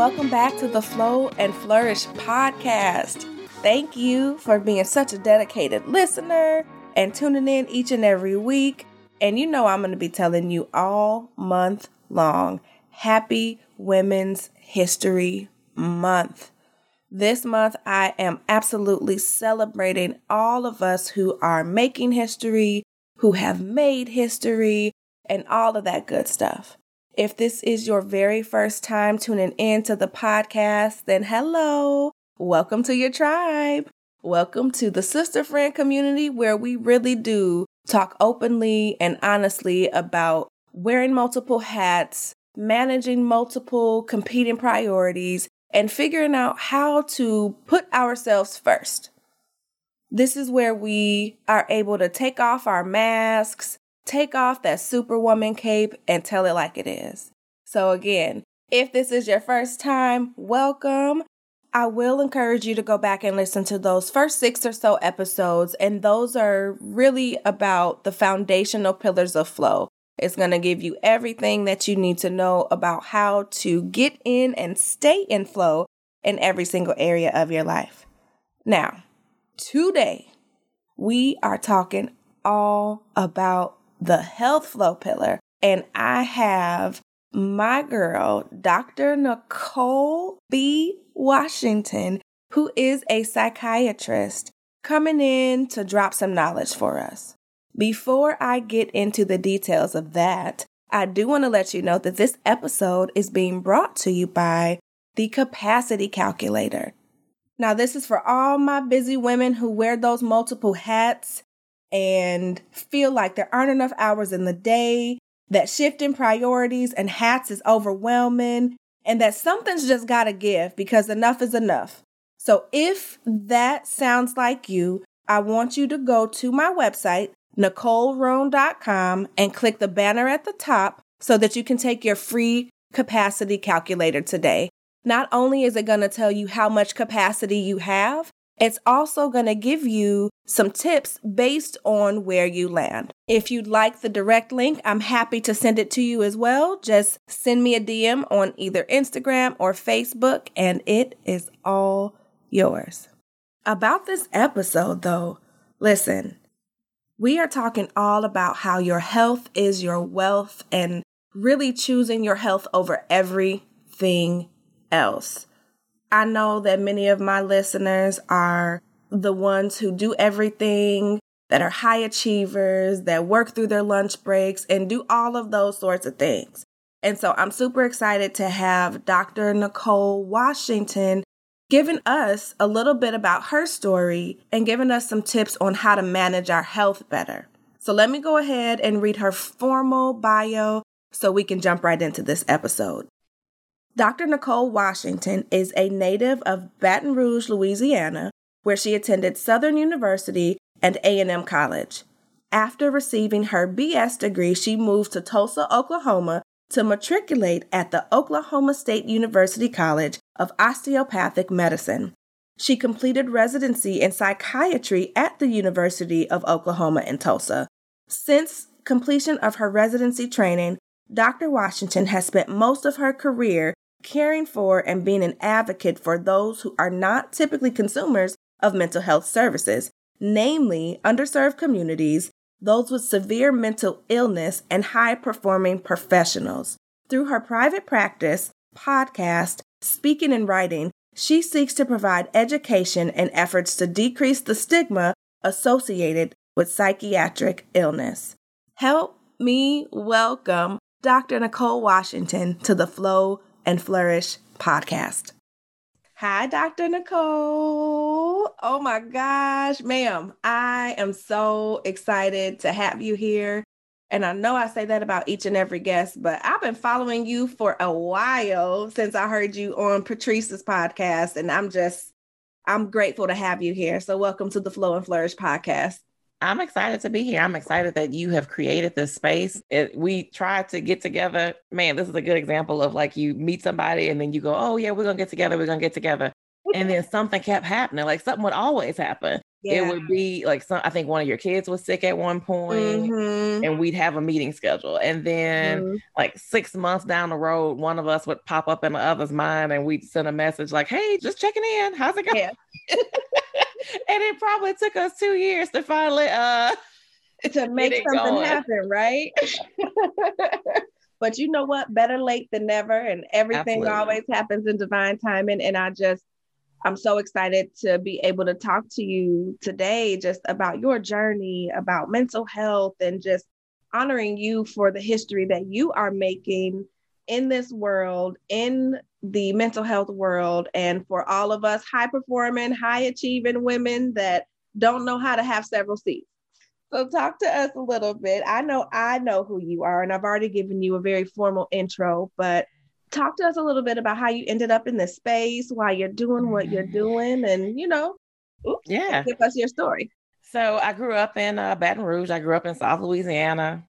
Welcome back to the Flow and Flourish podcast. Thank you for being such a dedicated listener and tuning in each and every week. And you know, I'm going to be telling you all month long Happy Women's History Month. This month, I am absolutely celebrating all of us who are making history, who have made history, and all of that good stuff. If this is your very first time tuning in to the podcast, then hello. Welcome to your tribe. Welcome to the sister friend community where we really do talk openly and honestly about wearing multiple hats, managing multiple competing priorities, and figuring out how to put ourselves first. This is where we are able to take off our masks, take off that superwoman cape and tell it like it is. So, again, if this is your first time, welcome. I will encourage you to go back and listen to those first six or so episodes, and those are really about the foundational pillars of flow. It's going to give you everything that you need to know about how to get in and stay in flow in every single area of your life. Now, today, we are talking all about the health flow pillar. And I have my girl, Dr. Nicole B. Washington, who is a psychiatrist, coming in to drop some knowledge for us. Before I get into the details of that, I do want to let you know that this episode is being brought to you by the Capacity Calculator. Now, this is for all my busy women who wear those multiple hats and feel like there aren't enough hours in the day, that shifting priorities and hats is overwhelming, and that something's just got to give because enough is enough. So if that sounds like you, I want you to go to my website, NicoleRoan.com, and click the banner at the top so that you can take your free capacity calculator today. Not only is it going to tell you how much capacity you have, it's also going to give you some tips based on where you land. If you'd like the direct link, I'm happy to send it to you as well. Just send me a DM on either Instagram or Facebook, and it is all yours. About this episode, though, listen, we are talking all about how your health is your wealth and really choosing your health over everything else. I know that many of my listeners are the ones who do everything, that are high achievers, that work through their lunch breaks and do all of those sorts of things. And so I'm super excited to have Dr. Nicole Washington giving us a little bit about her story and giving us some tips on how to manage our health better. So let me go ahead and read her formal bio so we can jump right into this episode. Dr. Nicole Washington is a native of Baton Rouge, Louisiana, where she attended Southern University and A&M College. After receiving her BS degree, she moved to Tulsa, Oklahoma to matriculate at the Oklahoma State University College of Osteopathic Medicine. She completed residency in psychiatry at the University of Oklahoma in Tulsa. Since completion of her residency training, Dr. Washington has spent most of her career caring for and being an advocate for those who are not typically consumers of mental health services, namely underserved communities, those with severe mental illness, and high performing professionals. Through her private practice, podcast, speaking, and writing, she seeks to provide education and efforts to decrease the stigma associated with psychiatric illness. Help me welcome Dr. Nicole Washington to the Flow and Flourish podcast. Hi, Dr. Nicole. Oh my gosh, ma'am. I am so excited to have you here. And I know I say that about each and every guest, but I've been following you for a while since I heard you on Patrice's podcast. And I'm just, I'm grateful to have you here. So, welcome to the Flow and Flourish podcast. I'm excited to be here. I'm excited that you have created this space. It, we tried to get together. Man, this is a good example of like you meet somebody and then you go, oh, yeah, we're going to get together. We're going to get together. And then something kept happening. Like something would always happen. Yeah. It would be like some, I think one of your kids was sick at one point, mm-hmm. and we'd have a meeting schedule. And then, mm-hmm. like six months down the road, one of us would pop up in the other's mind, and we'd send a message like, "Hey, just checking in. How's it going?" Yeah. and it probably took us two years to finally uh to make something going. happen, right? but you know what? Better late than never, and everything Absolutely. always happens in divine timing. And I just I'm so excited to be able to talk to you today just about your journey, about mental health, and just honoring you for the history that you are making in this world, in the mental health world, and for all of us high performing, high achieving women that don't know how to have several seats. So, talk to us a little bit. I know I know who you are, and I've already given you a very formal intro, but talk to us a little bit about how you ended up in this space, why you're doing what you're doing, and you know, oops, yeah, give us your story. So I grew up in uh, Baton Rouge. I grew up in South Louisiana.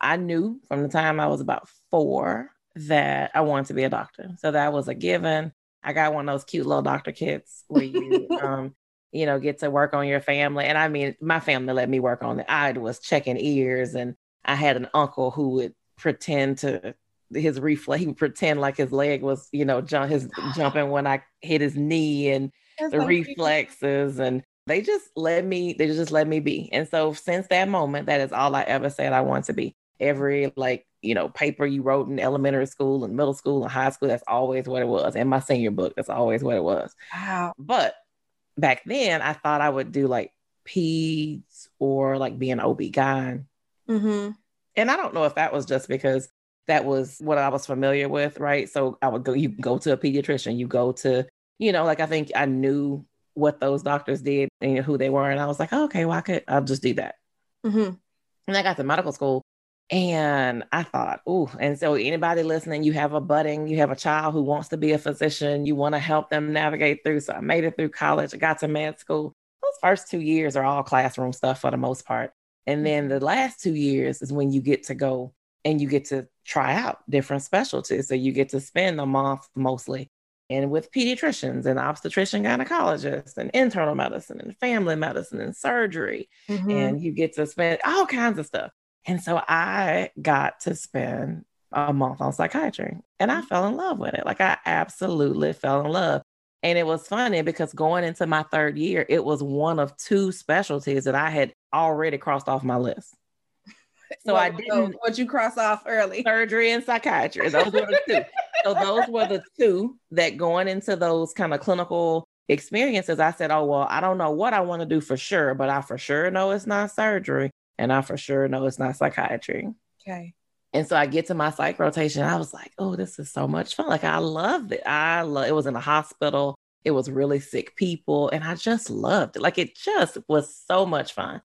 I knew from the time I was about four that I wanted to be a doctor. So that was a given. I got one of those cute little doctor kits where you, um, you know, get to work on your family. And I mean, my family let me work on it. I was checking ears, and I had an uncle who would pretend to his reflex. He would pretend like his leg was, you know, jump his jumping when I hit his knee and That's the so reflexes and they just let me they just let me be. And so since that moment, that is all I ever said I want to be. Every like, you know, paper you wrote in elementary school and middle school and high school, that's always what it was. And my senior book, that's always what it was. Wow. But back then I thought I would do like peds or like be an OB-GYN. Mm-hmm. And I don't know if that was just because that was what I was familiar with, right? So I would go, you go to a pediatrician, you go to, you know, like I think I knew what those doctors did and who they were. And I was like, oh, okay, well, I could, I'll just do that. Mm-hmm. And I got to medical school and I thought, oh, and so anybody listening, you have a budding, you have a child who wants to be a physician, you want to help them navigate through. So I made it through college, I got to med school. Those first two years are all classroom stuff for the most part. And then the last two years is when you get to go and you get to try out different specialties. So you get to spend a month mostly and with pediatricians and obstetrician gynecologists and internal medicine and family medicine and surgery. Mm-hmm. And you get to spend all kinds of stuff. And so I got to spend a month on psychiatry and I mm. fell in love with it. Like I absolutely fell in love. And it was funny because going into my third year, it was one of two specialties that I had already crossed off my list. So I didn't. what you cross off early? Surgery and psychiatry. Those were the two. so those were the two that going into those kind of clinical experiences, I said, oh, well, I don't know what I want to do for sure, but I for sure know it's not surgery. And I for sure know it's not psychiatry. Okay. And so I get to my psych rotation. I was like, oh, this is so much fun. Like I loved it. I love it was in a hospital. It was really sick people. And I just loved it. Like it just was so much fun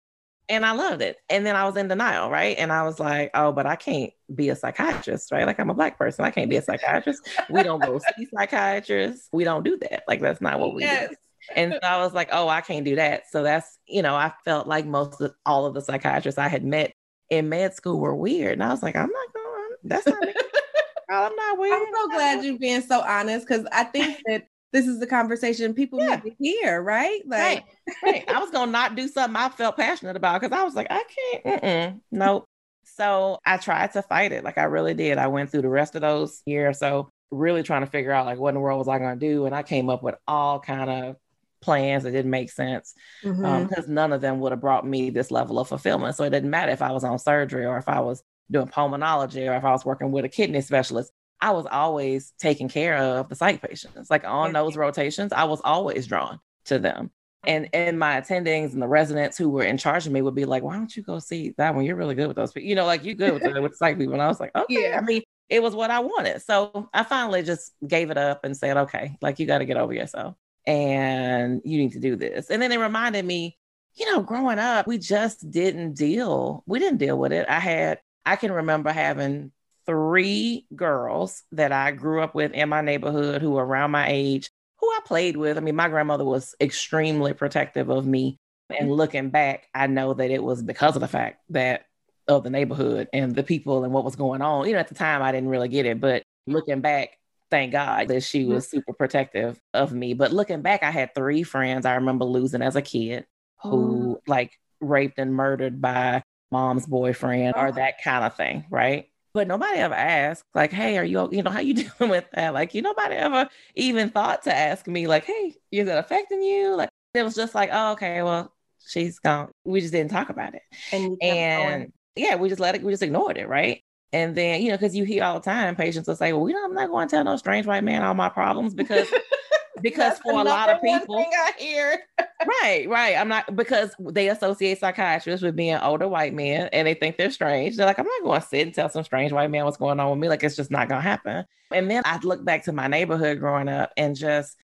and I loved it. And then I was in denial, right? And I was like, oh, but I can't be a psychiatrist, right? Like I'm a black person. I can't be a psychiatrist. we don't go see psychiatrists. We don't do that. Like that's not what we yes. do. And so I was like, oh, I can't do that. So that's, you know, I felt like most of all of the psychiatrists I had met in med school were weird. And I was like, I'm not going, that's not me. I'm not weird. I'm so glad you're being so honest because I think that this is the conversation people yeah. need to hear, right? Like, right, right. I was gonna not do something I felt passionate about because I was like, I can't, mm nope. So I tried to fight it, like I really did. I went through the rest of those years, so really trying to figure out like what in the world was I gonna do, and I came up with all kind of plans that didn't make sense because mm-hmm. um, none of them would have brought me this level of fulfillment. So it didn't matter if I was on surgery or if I was doing pulmonology or if I was working with a kidney specialist. I was always taking care of the psych patients. Like on those rotations, I was always drawn to them. And and my attendings and the residents who were in charge of me would be like, "Why don't you go see that one? You're really good with those people. You know, like you're good with the, with psych people." And I was like, "Okay." Yeah. I mean, it was what I wanted. So I finally just gave it up and said, "Okay, like you got to get over yourself, and you need to do this." And then it reminded me, you know, growing up, we just didn't deal. We didn't deal with it. I had. I can remember having three girls that I grew up with in my neighborhood who were around my age, who I played with. I mean, my grandmother was extremely protective of me. And mm-hmm. looking back, I know that it was because of the fact that of the neighborhood and the people and what was going on. You know, at the time, I didn't really get it, but looking back, thank God that she was super protective of me. But looking back, I had three friends I remember losing as a kid. who Mm. like raped and murdered by mom's boyfriend or Oh. that kind of thing, right? But nobody ever asked, like, hey, are you, you know, how you doing with that? Like, you nobody ever even thought to ask me, like, hey, is it affecting you? Like, it was just like, oh, okay, well, she's gone. We just didn't talk about it. And, And yeah, we just let it, we just ignored it, right? And then, you know, because you hear all the time patients will say, well, we don't, I'm not going to tell no strange white man all my problems because because for a lot of people, I hear. right, right. I'm not because they associate psychiatrists with being older white men and they think they're strange. They're like, I'm not going to sit and tell some strange white man what's going on with me. Like, it's just not going to happen. And then I'd look back to my neighborhood growing up and just,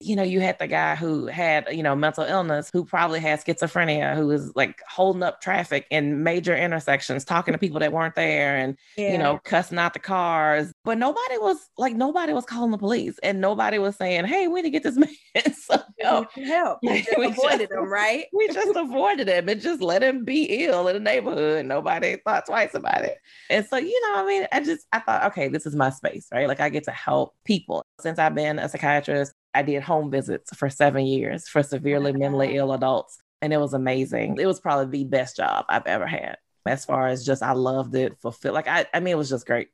you know, you had the guy who had, you know, mental illness, who probably had schizophrenia, who was like holding up traffic in major intersections, talking to people that weren't there and you know, cussing out the cars. But nobody was like, nobody was calling the police and nobody was saying, hey, we need to get this man some help. help. You just We avoided just- them, right? We just avoided him and just let him be ill in the neighborhood. Nobody thought twice about it. And so, you know, I mean, I just, I thought, okay, this is my space, right? Like I get to help people. Since I've been a psychiatrist, I did home visits for seven years for severely mentally ill adults. And it was amazing. It was probably the best job I've ever had. As far as just, I loved it, fulfilled. Like, I, I mean, it was just great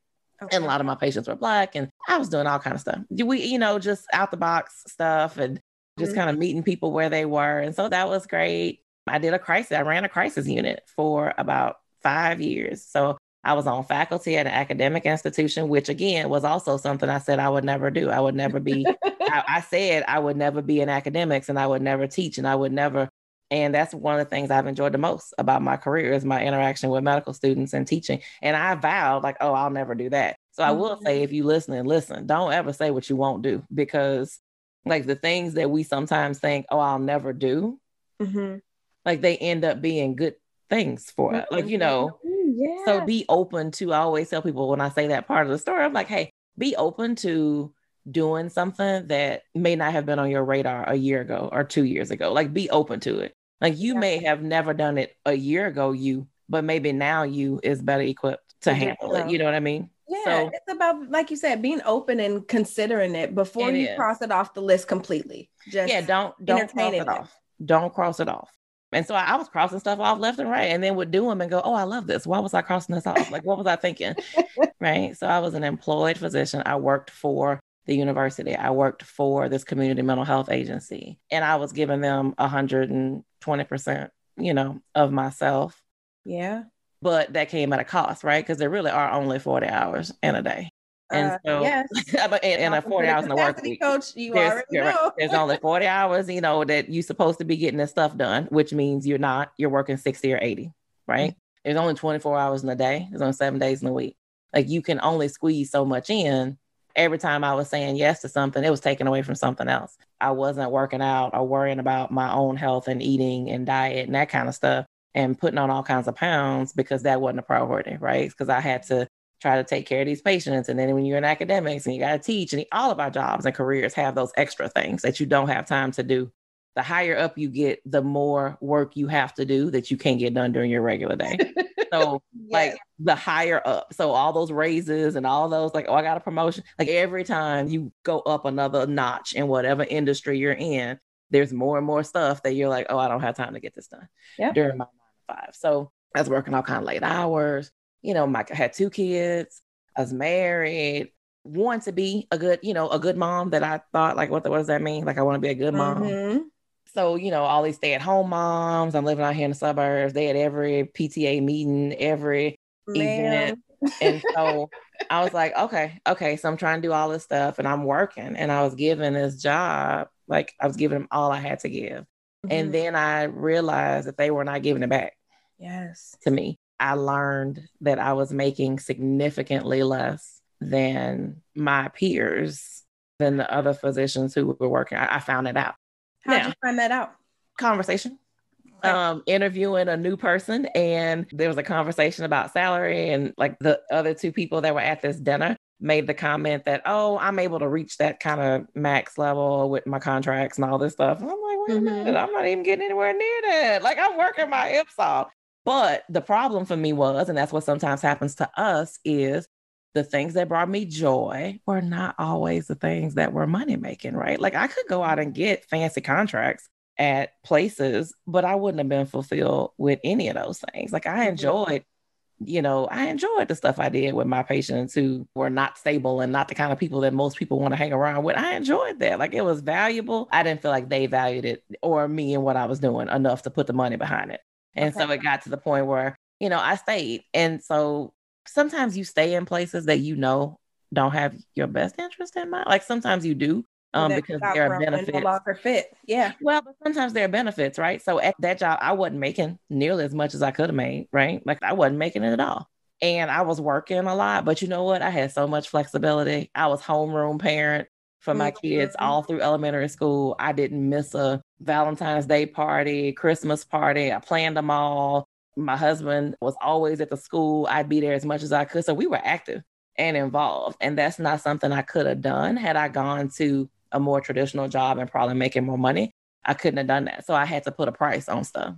and a lot of my patients were black and i was doing all kind of stuff we you know just out the box stuff and just Mhm. kind of meeting people where they were and so that was great i did a crisis i ran a crisis unit for about five years so i was on faculty at an academic institution which again was also something i said i would never do i would never be I, I said i would never be in academics and i would never teach and i would never and that's one of the things I've enjoyed the most about my career is my interaction with medical students and teaching. And I vowed, like, oh, I'll never do that. So I will Mhm. say, if you listen and listen, don't ever say what you won't do because, like, the things that we sometimes think, oh, I'll never do, Mhm. like, they end up being good things for us. Like, you know, yeah. so be open to, I always tell people when I say that part of the story, I'm like, hey, be open to doing something that may not have been on your radar a year ago or two years ago. Like, be open to it. Like, you Yeah. may have never done it a year ago, you, but maybe now you is better equipped to handle it. You know what I mean? Yeah, So- it's about like you said, being open and considering it before It you is. cross it off the list completely. Just yeah, don't don't cross it it. off. Don't cross it off. And so I, I was crossing stuff off left and right, and then would do them and go, "Oh, I love this. Why was I crossing this off? Like, what was I thinking?" right. So I was an employed physician. I worked for the university. I worked for this community mental health agency, and I was giving them hundred and twenty percent, you know, of myself. yeah. But that came at a cost, right? Because there really are only forty hours in a day, and Uh, so yes. and, and a forty hours in the work week coach. You there's, already you're right. there's only 40 hours, you know, that you're supposed to be getting this stuff done, which means you're not, you're working 60 or 80, right? There's only 24 hours in a day. There's only seven days in a week. Like you can only squeeze so much in. Every time I was saying yes to something, it was taken away from something else. I wasn't working out or worrying about my own health and eating and diet and that kind of stuff and putting on all kinds of pounds because that wasn't a priority, right? Because I had to try to take care of these patients. And then when you're in academics and you got to teach, and all of our jobs and careers have those extra things that you don't have time to do. The higher up you get, the more work you have to do that you can't get done during your regular day. So, like the higher up, so all those raises and all those, like, oh, I got a promotion. Like every time you go up another notch in whatever industry you're in, there's more and more stuff that you're like, oh, I don't have time to get this done Yeah. during my nine to five. So I was working all kind of late hours. You know, my I had two kids. I was married. Want to be a good, you know, a good mom. That I thought, like, what, the, what does that mean? Like, I want to be a good mom. Mhm. So, you know, all these stay at home moms. I'm living out here in the suburbs. They had every PTA meeting, every event. And so I was like, okay, okay. So I'm trying to do all this stuff and I'm working. And I was given this job, like I was giving them all I had to give. And Mhm. then I realized that they were not giving it back yes. to me. I learned that I was making significantly less than my peers, than the other physicians who were working. I, I found it out. How'd Now- you find that out? Conversation. Okay. Um, interviewing a new person, and there was a conversation about salary, and like the other two people that were at this dinner made the comment that, "Oh, I'm able to reach that kind of max level with my contracts and all this stuff." And I'm like, "Wait a Mhm. minute, I'm not even getting anywhere near that. Like, I'm working my hips off." But the problem for me was, and that's what sometimes happens to us, is the things that brought me joy were not always the things that were money making, right? Like I could go out and get fancy contracts at places, but I wouldn't have been fulfilled with any of those things. Like I Mhm. enjoyed, you know, I enjoyed the stuff I did with my patients who were not stable and not the kind of people that most people want to hang around with. I enjoyed that. Like it was valuable. I didn't feel like they valued it or me and what I was doing enough to put the money behind it. And so it got to the point where, you know, I stayed. And so sometimes you stay in places that you know don't have your best interest in mind. Like sometimes you do, um, That because there are benefits. No longer fit. Yeah. Well, but sometimes there are benefits, right? So at that job, I wasn't making nearly as much as I could have made, right? Like I wasn't making it at all. And I was working a lot, but you know what? I had so much flexibility. I was homeroom parent for my kids Mhm. all through elementary school. I didn't miss a Valentine's Day party, Christmas party. I planned them all. My husband was always at the school. I'd be there as much as I could. So we were active and involved. And that's not something I could have done had I gone to a more traditional job and probably making more money. I couldn't have done that. So I had to put a price on stuff.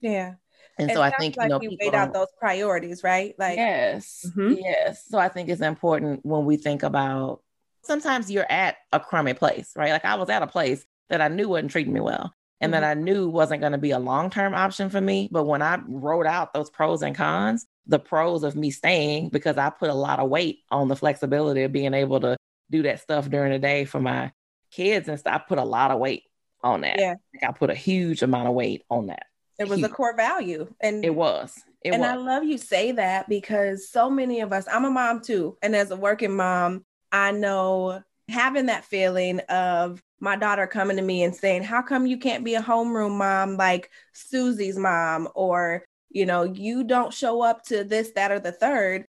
Yeah. And It so I think, like you know, you weighed out those priorities, right? Like, yes, Mhm. yes. So I think it's important when we think about sometimes you're at a crummy place, right? Like I was at a place that I knew wasn't treating me well and that mm-hmm. I knew wasn't going to be a long term option for me. But when I wrote out those pros and cons, the pros of me staying, because I put a lot of weight on the flexibility of being able to do that stuff during the day for my kids and stuff, I put a lot of weight on that. Yeah. Like I put a huge amount of weight on that. it was a core value. And It was. It and was. I love you say that because so many of us, I'm a mom too. And as a working mom, I know having that feeling of my daughter coming to me and saying, How come you can't be a homeroom mom like Susie's mom? Or, you know, you don't show up to this, that, or the third.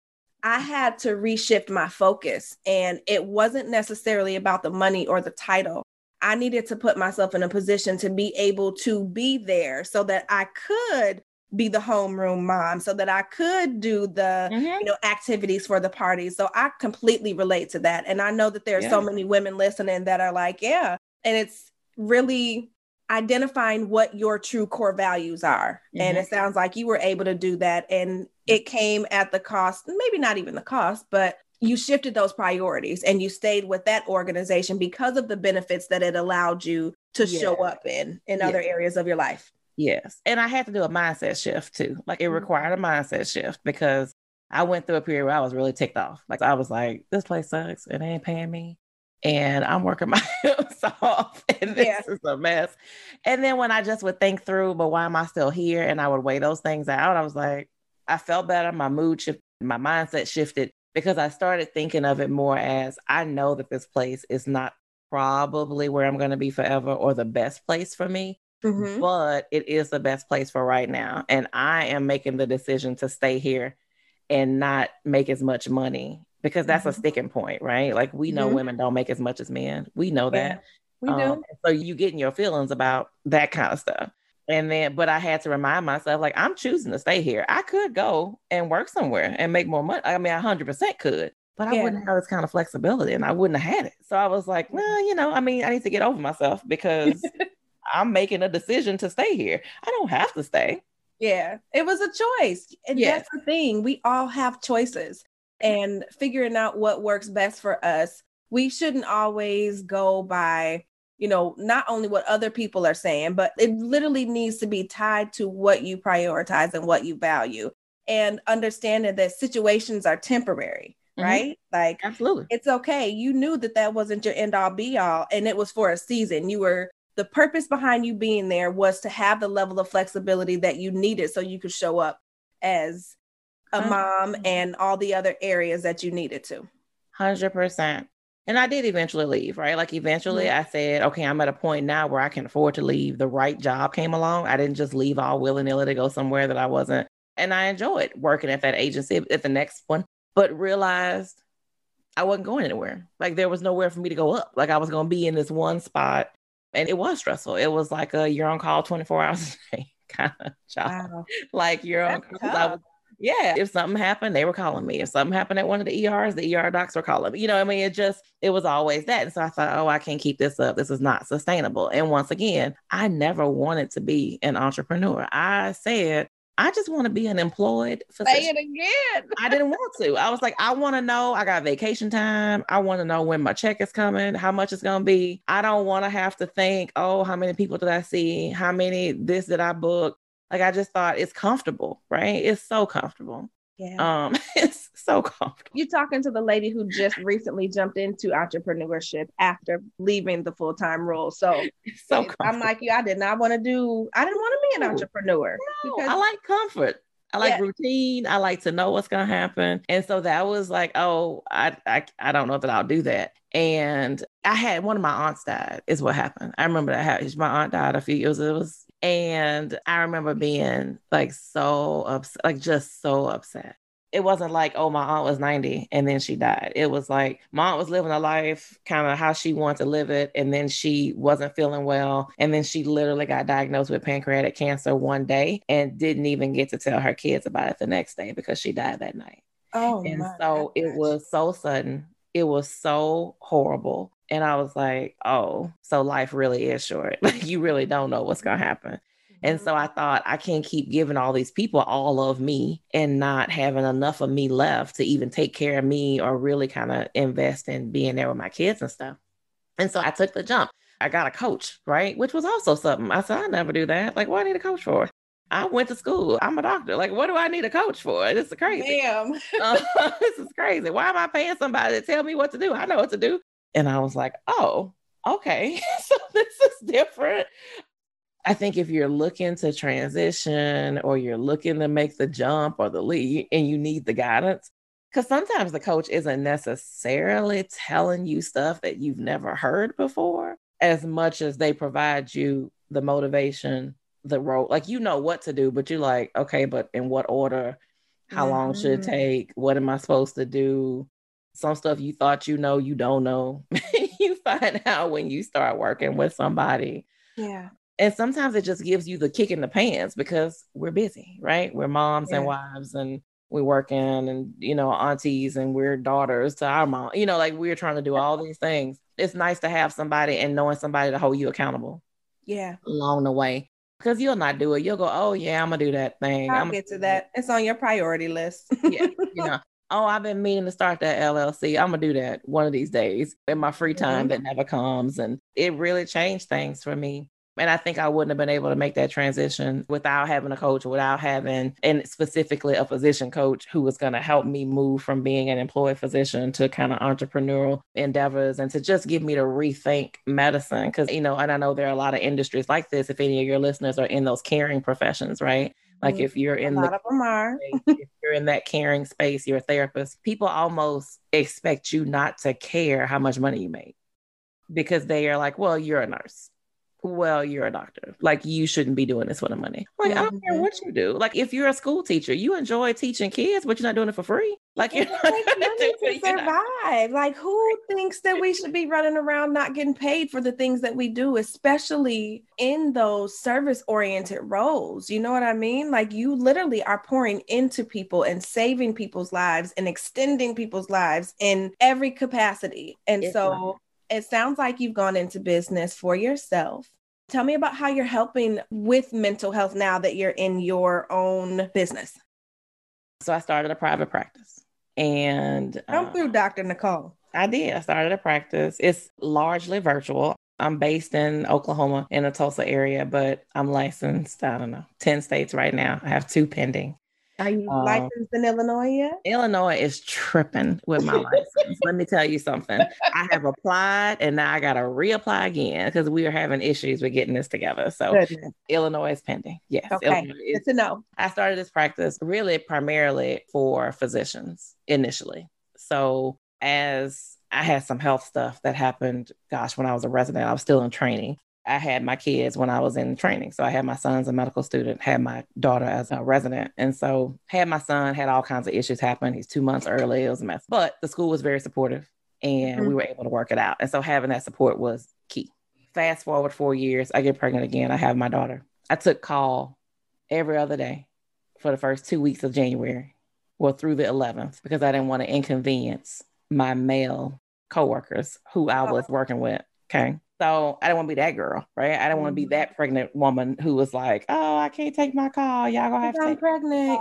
I had to reshift my focus. And it wasn't necessarily about the money or the title. I needed to put myself in a position to be able to be there so that I could be the homeroom mom, so that I could do the Mhm. you know activities for the parties. So I completely relate to that. And I know that there are so many women listening that are like, yeah. And it's really identifying what your true core values are. And Mhm. it sounds like you were able to do that. And it came at the cost, maybe not even the cost, but you shifted those priorities and you stayed with that organization because of the benefits that it allowed you to show up in in Yeah. other areas of your life. Yes. And I had to do a mindset shift too. Like it Mhm. required a mindset shift because I went through a period where I was really ticked off. Like I was like, this place sucks and they ain't paying me. And I'm working my hips off and this Yeah. is a mess. And then when I just would think through, but why am I still here? And I would weigh those things out, I was like, I felt better. My mood shifted, my mindset shifted because I started thinking of it more as I know that this place is not probably where I'm going to be forever or the best place for me Mhm. but it is the best place for right now. And I am making the decision to stay here and not make as much money because that's a Mhm. sticking point, right? Like we know Mhm. women don't make as much as men. We know Yeah, that. we do. Um, so you getting your feelings about that kind of stuff. And then, but I had to remind myself, like, I'm choosing to stay here. I could go and work somewhere and make more money. I mean, I 100% could, but I Yeah. wouldn't have this kind of flexibility and I wouldn't have had it. So I was like, well, you know, I mean, I need to get over myself because I'm making a decision to stay here. I don't have to stay. Yeah, it was a choice. And Yes. that's the thing. We all have choices and figuring out what works best for us. We shouldn't always go by, you know, not only what other people are saying, but it literally needs to be tied to what you prioritize and what you value. And understanding that situations are temporary, Mhm. right? Like Absolutely. it's okay. You knew that that wasn't your end all be all, and it was for a season. You were the purpose behind you being there was to have the level of flexibility that you needed so you could show up as a mom and all the other areas that you needed to. Hundred percent. And I did eventually leave, right? Like eventually Mhm. I said, okay, I'm at a point now where I can afford to leave. The right job came along. I didn't just leave all willy-nilly to go somewhere that I wasn't. And I enjoyed working at that agency at the next one, but realized I wasn't going anywhere. Like there was nowhere for me to go up. Like I was gonna be in this one spot. And it was stressful. It was like a you're on call 24 hours a day kind of job. Wow. Like you're on call. I was tough. yeah, if something happened, they were calling me. If something happened at one of the ERs, the ER docs were calling me. You know, I mean, it just, it was always that. And so I thought, oh, I can't keep this up. This is not sustainable. And once again, I never wanted to be an entrepreneur. I said, I just want to be an employed physician. Say it again. I didn't want to. I was like, I want to know I got vacation time. I want to know when my check is coming, how much it's going to be. I don't want to have to think, oh, how many people did I see? How many this did I book? Like, I just thought it's comfortable, right? It's so comfortable. Yeah. Um, it's so comfortable. You're talking to the lady who just recently jumped into entrepreneurship after leaving the full time role. So, so I'm like you. I did not want to do. I didn't want to be an entrepreneur. No, because- I like comfort. I like yeah. routine. I like to know what's gonna happen. And so that was like, oh, I, I I don't know that I'll do that. And I had one of my aunts died, is what happened. I remember that my aunt died a few years. It was and I remember being like so upset, like just so upset. It wasn't like, oh, my aunt was 90 and then she died. It was like my aunt was living a life kind of how she wanted to live it. And then she wasn't feeling well. And then she literally got diagnosed with pancreatic cancer one day and didn't even get to tell her kids about it the next day because she died that night. Oh, and so goodness. it was so sudden. It was so horrible. And I was like, oh, so life really is short. Like you really don't know what's going to happen. And so I thought I can't keep giving all these people all of me and not having enough of me left to even take care of me or really kind of invest in being there with my kids and stuff. And so I took the jump. I got a coach, right? Which was also something. I said, I never do that. Like, what do I need a coach for? I went to school. I'm a doctor. Like, what do I need a coach for? This is crazy. Damn. uh, this is crazy. Why am I paying somebody to tell me what to do? I know what to do. And I was like, oh, okay. so this is different. I think if you're looking to transition or you're looking to make the jump or the lead and you need the guidance, because sometimes the coach isn't necessarily telling you stuff that you've never heard before as much as they provide you the motivation, the role. Like you know what to do, but you're like, okay, but in what order? How mm-hmm. long should it mm-hmm. take? What am I supposed to do? Some stuff you thought you know, you don't know. you find out when you start working with somebody. Yeah. And sometimes it just gives you the kick in the pants because we're busy, right? We're moms yeah. and wives and we're working and, you know, aunties and we're daughters to our mom. You know, like we're trying to do all these things. It's nice to have somebody and knowing somebody to hold you accountable. Yeah. Along the way. Because you'll not do it. You'll go, oh yeah, I'm gonna do that thing. I'll I'm get to that. It's on your priority list. yeah, you know, oh, I've been meaning to start that LLC. I'm gonna do that one of these days in my free time mm-hmm. that never comes. And it really changed things for me. And I think I wouldn't have been able to make that transition without having a coach, without having, and specifically a physician coach who was going to help me move from being an employed physician to kind of entrepreneurial endeavors and to just give me to rethink medicine. Cause, you know, and I know there are a lot of industries like this. If any of your listeners are in those caring professions, right? Like mm-hmm. if you're in a lot the, of them are. if you're in that caring space, you're a therapist, people almost expect you not to care how much money you make because they are like, well, you're a nurse well, you're a doctor. Like you shouldn't be doing this for the money. Like, mm-hmm. I don't care mm-hmm. what you do. Like if you're a school teacher, you enjoy teaching kids, but you're not doing it for free. Like you're not money to survive. Like who thinks that we should be running around not getting paid for the things that we do, especially in those service-oriented roles? You know what I mean? Like you literally are pouring into people and saving people's lives and extending people's lives in every capacity. And it's so it sounds like you've gone into business for yourself. Tell me about how you're helping with mental health now that you're in your own business. So I started a private practice and come uh, through, Dr. Nicole. I did. I started a practice. It's largely virtual. I'm based in Oklahoma in the Tulsa area, but I'm licensed, I don't know, 10 states right now. I have two pending. Are you um, licensed in Illinois yet? Illinois is tripping with my license. Let me tell you something. I have applied and now I got to reapply again because we are having issues with getting this together. So Goodness. Illinois is pending. Yes. Okay. Is, Good to know. I started this practice really primarily for physicians initially. So as I had some health stuff that happened, gosh, when I was a resident, I was still in training. I had my kids when I was in training. So I had my son's a medical student, had my daughter as a resident. And so had my son, had all kinds of issues happen. He's two months early. It was a mess. But the school was very supportive and mm-hmm. we were able to work it out. And so having that support was key. Fast forward four years, I get pregnant again. I have my daughter. I took call every other day for the first two weeks of January, well, through the 11th, because I didn't want to inconvenience my male coworkers who I was working with Okay. So I don't want to be that girl, right? I don't want to be mm-hmm. that pregnant woman who was like, "Oh, I can't take my call. Y'all gonna have to." I'm pregnant.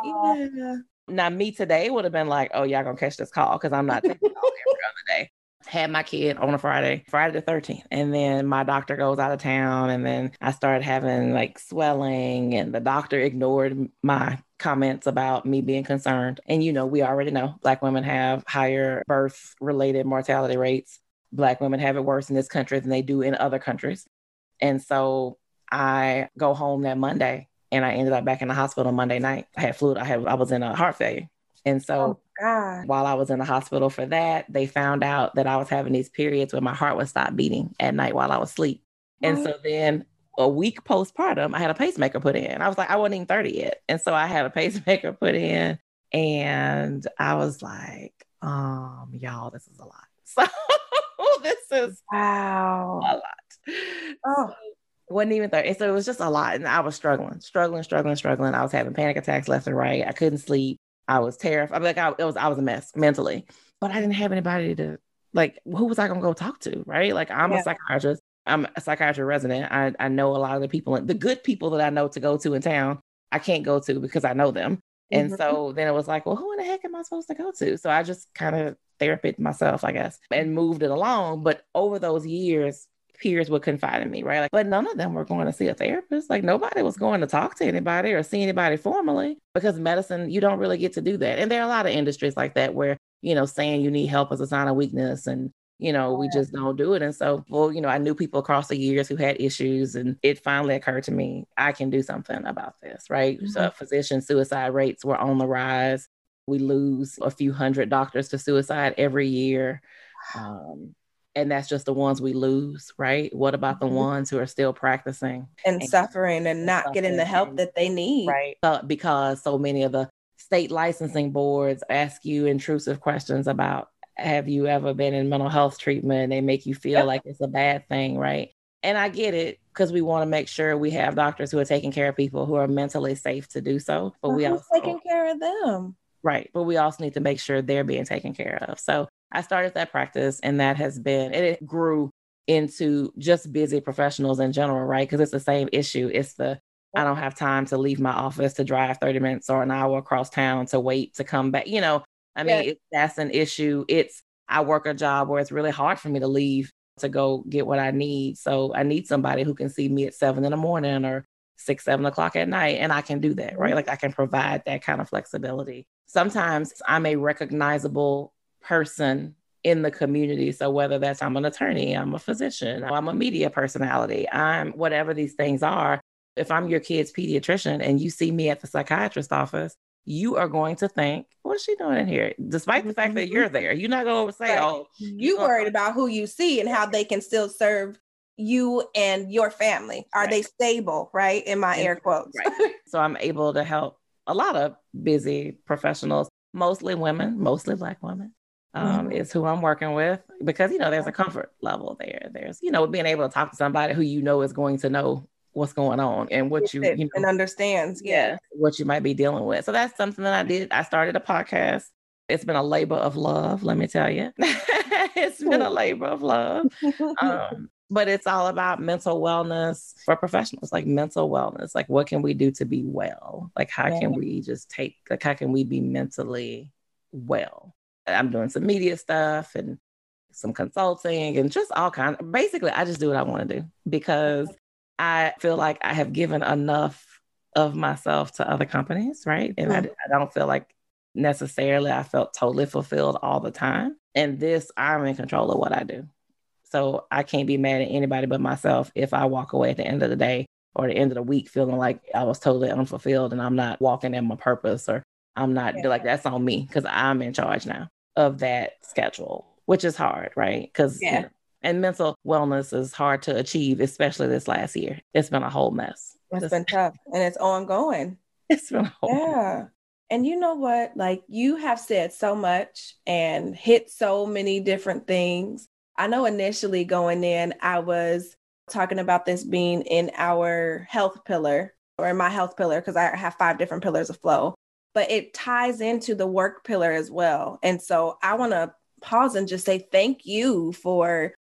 Yeah. Now me today would have been like, "Oh, y'all gonna catch this call because I'm not taking call every other day." Had my kid on a Friday, Friday the 13th, and then my doctor goes out of town, and then I started having like swelling, and the doctor ignored my comments about me being concerned. And you know, we already know Black women have higher birth related mortality rates Black women have it worse in this country than they do in other countries. And so I go home that Monday and I ended up back in the hospital Monday night. I had fluid, I had I was in a heart failure. And so oh, while I was in the hospital for that, they found out that I was having these periods where my heart would stop beating at night while I was asleep. And so then a week postpartum, I had a pacemaker put in. I was like, I wasn't even 30 yet. And so I had a pacemaker put in. And I was like, um, y'all, this is a lot. So this is wow a lot. Oh. So, wasn't even there. So it was just a lot. And I was struggling, struggling, struggling, struggling. I was having panic attacks left and right. I couldn't sleep. I was terrified. Like I it was I was a mess mentally. But I didn't have anybody to like who was I gonna go talk to? Right. Like I'm yeah. a psychiatrist. I'm a psychiatry resident. I, I know a lot of the people, the good people that I know to go to in town, I can't go to because I know them. And mm-hmm. so then it was like, well, who in the heck am I supposed to go to? So I just kind of therapist myself, I guess, and moved it along. But over those years, peers would confide in me, right? Like, but none of them were going to see a therapist. Like nobody was going to talk to anybody or see anybody formally because medicine, you don't really get to do that. And there are a lot of industries like that where, you know, saying you need help is a sign of weakness and you know, we just don't do it. And so, well, you know, I knew people across the years who had issues, and it finally occurred to me I can do something about this, right? Mm-hmm. So, physician suicide rates were on the rise. We lose a few hundred doctors to suicide every year. Um, and that's just the ones we lose, right? What about the mm-hmm. ones who are still practicing and, and suffering and not suffering getting the help that they need? Right. Uh, because so many of the state licensing boards ask you intrusive questions about have you ever been in mental health treatment? They make you feel yep. like it's a bad thing, right? And I get it because we want to make sure we have doctors who are taking care of people who are mentally safe to do so. But well, we also taking care of them. Right. But we also need to make sure they're being taken care of. So I started that practice and that has been, it grew into just busy professionals in general, right? Because it's the same issue. It's the, I don't have time to leave my office to drive 30 minutes or an hour across town to wait to come back. You know, I mean, it, that's an issue. It's, I work a job where it's really hard for me to leave to go get what I need. So I need somebody who can see me at seven in the morning or six, seven o'clock at night. And I can do that, right? Mm-hmm. Like I can provide that kind of flexibility sometimes I'm a recognizable person in the community. So whether that's I'm an attorney, I'm a physician, I'm a media personality, I'm whatever these things are. If I'm your kid's pediatrician and you see me at the psychiatrist's office, you are going to think, what's she doing in here? Despite the fact that you're mm-hmm. there, you're not going to say, right. oh, you worried about who you see and how they can still serve you and your family. Are right. they stable? Right. In my air quotes. Right. so I'm able to help a lot of busy professionals, mostly women, mostly Black women, um, mm-hmm. is who I'm working with because, you know, there's a comfort level there. There's, you know, being able to talk to somebody who you know is going to know what's going on and what you, you know, and understands. Yeah. What you might be dealing with. So that's something that I did. I started a podcast. It's been a labor of love, let me tell you. it's been a labor of love. Um, but it's all about mental wellness for professionals like mental wellness like what can we do to be well? Like how yeah. can we just take like how can we be mentally well? I'm doing some media stuff and some consulting and just all kind of basically i just do what i want to do because i feel like i have given enough of myself to other companies right? And mm-hmm. I, I don't feel like necessarily i felt totally fulfilled all the time. And this i'm in control of what i do so I can't be mad at anybody but myself if I walk away at the end of the day or the end of the week feeling like I was totally unfulfilled and I'm not walking in my purpose or I'm not yeah. like that's on me because I'm in charge now of that schedule, which is hard, right? Because yeah. You know, and mental wellness is hard to achieve, especially this last year. It's been a whole mess. It's been tough and it's ongoing. It's been a whole yeah. Mess. And you know what? Like you have said so much and hit so many different things I know initially going in, I was talking about this being in our health pillar or in my health pillar because I have five different pillars of flow, but it ties into the work pillar as well. And so I want to pause and just say thank you for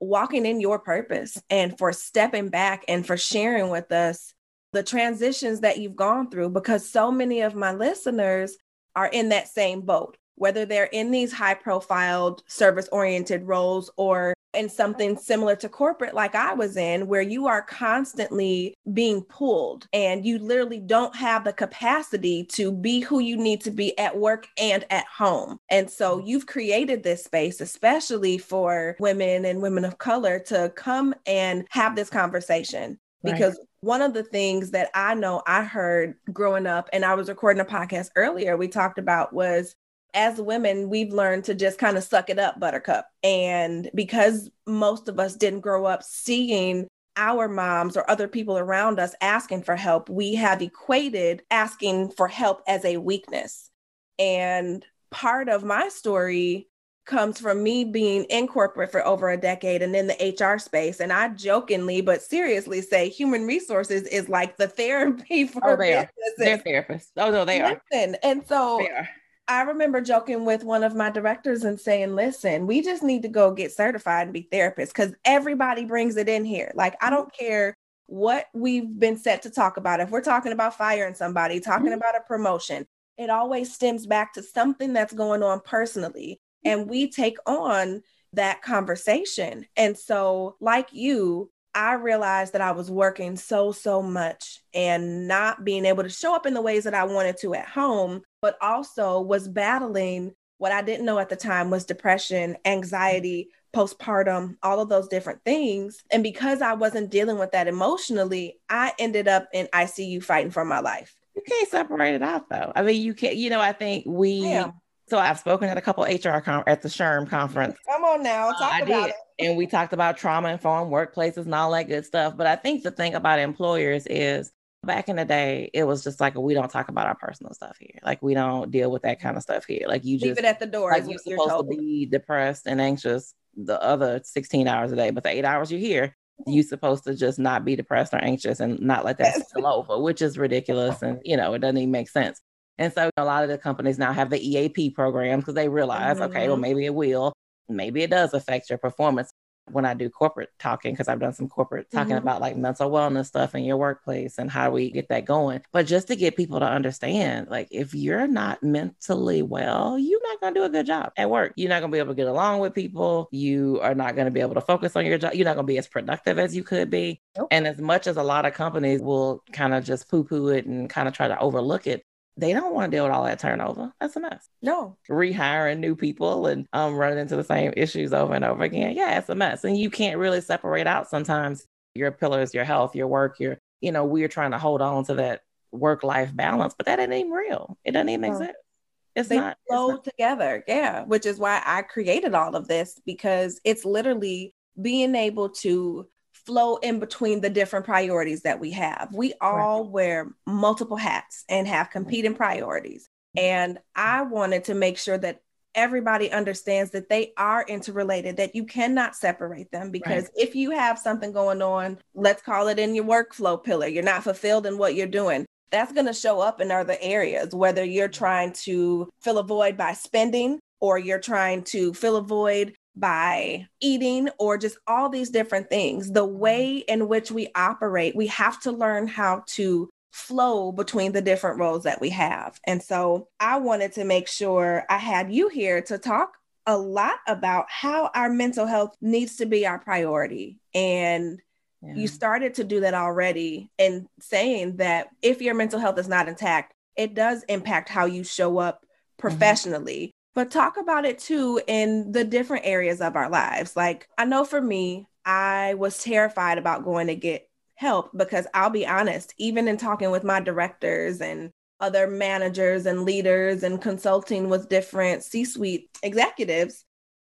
walking in your purpose and for stepping back and for sharing with us the transitions that you've gone through because so many of my listeners are in that same boat, whether they're in these high profile service oriented roles or in something similar to corporate, like I was in, where you are constantly being pulled and you literally don't have the capacity to be who you need to be at work and at home. And so mm. you've created this space, especially for women and women of color, to come and have this conversation. Because right one of the things that I know I heard growing up, and I was recording a podcast earlier, we talked about was as women, we've learned to just kind of suck it up, buttercup. And because most of us didn't grow up seeing our moms or other people around us asking for help, we have equated asking for help as a weakness. And part of my story comes from me being in corporate for over a decade and in the HR space. And I jokingly but seriously say human resources is like the therapy for oh, they businesses. They're therapists. Oh no, they listen, are. And so I remember joking with one of my directors and saying, listen, we just need to go get certified and be therapists because everybody brings it in here. Like, I don't care what we've been set to talk about. If we're talking about firing somebody, talking mm-hmm. about a promotion, it always stems back to something that's going on personally and we take on that conversation. And so, like you, I realized that I was working so, so much and not being able to show up in the ways that I wanted to at home, but also was battling what I didn't know at the time was depression, anxiety, postpartum, all of those different things. And because I wasn't dealing with that emotionally, I ended up in ICU fighting for my life. You can't separate it out though. I mean, you can't, you know, I think we so I've spoken at a couple HR com- at the SHRM conference. Come on now, talk uh, about did. it. And we talked about trauma informed workplaces and all that good stuff. But I think the thing about employers is back in the day, it was just like we don't talk about our personal stuff here. Like we don't deal with that kind of stuff here. Like you just leave it at the door. Like you're supposed to be depressed and anxious the other 16 hours a day, but the eight hours you're here, you're supposed to just not be depressed or anxious and not let that spill over, which is ridiculous. And you know, it doesn't even make sense. And so a lot of the companies now have the EAP programs because they realize, mm-hmm. okay, well, mm-hmm. maybe it will. Maybe it does affect your performance when I do corporate talking, because I've done some corporate talking mm-hmm. about like mental wellness stuff in your workplace and how we get that going. But just to get people to understand, like if you're not mentally well, you're not going to do a good job at work. You're not going to be able to get along with people. You are not going to be able to focus on your job. You're not going to be as productive as you could be. Nope. And as much as a lot of companies will kind of just poo poo it and kind of try to overlook it, they don't want to deal with all that turnover. That's a mess. No. Rehiring new people and um, running into the same issues over and over again. Yeah, it's a mess. And you can't really separate out sometimes your pillars, your health, your work, your, you know, we're trying to hold on to that work life balance, but that ain't even real. It doesn't even no. exist. It's they not flow not. together. Yeah. Which is why I created all of this because it's literally being able to flow in between the different priorities that we have. We all right. wear multiple hats and have competing priorities. And I wanted to make sure that everybody understands that they are interrelated, that you cannot separate them. Because right. if you have something going on, let's call it in your workflow pillar, you're not fulfilled in what you're doing. That's going to show up in other areas, whether you're trying to fill a void by spending or you're trying to fill a void by eating or just all these different things. The way in which we operate, we have to learn how to flow between the different roles that we have. And so I wanted to make sure I had you here to talk a lot about how our mental health needs to be our priority. And yeah. you started to do that already in saying that if your mental health is not intact, it does impact how you show up mm-hmm. professionally but talk about it too in the different areas of our lives. Like, I know for me, I was terrified about going to get help because I'll be honest, even in talking with my directors and other managers and leaders and consulting with different C suite executives,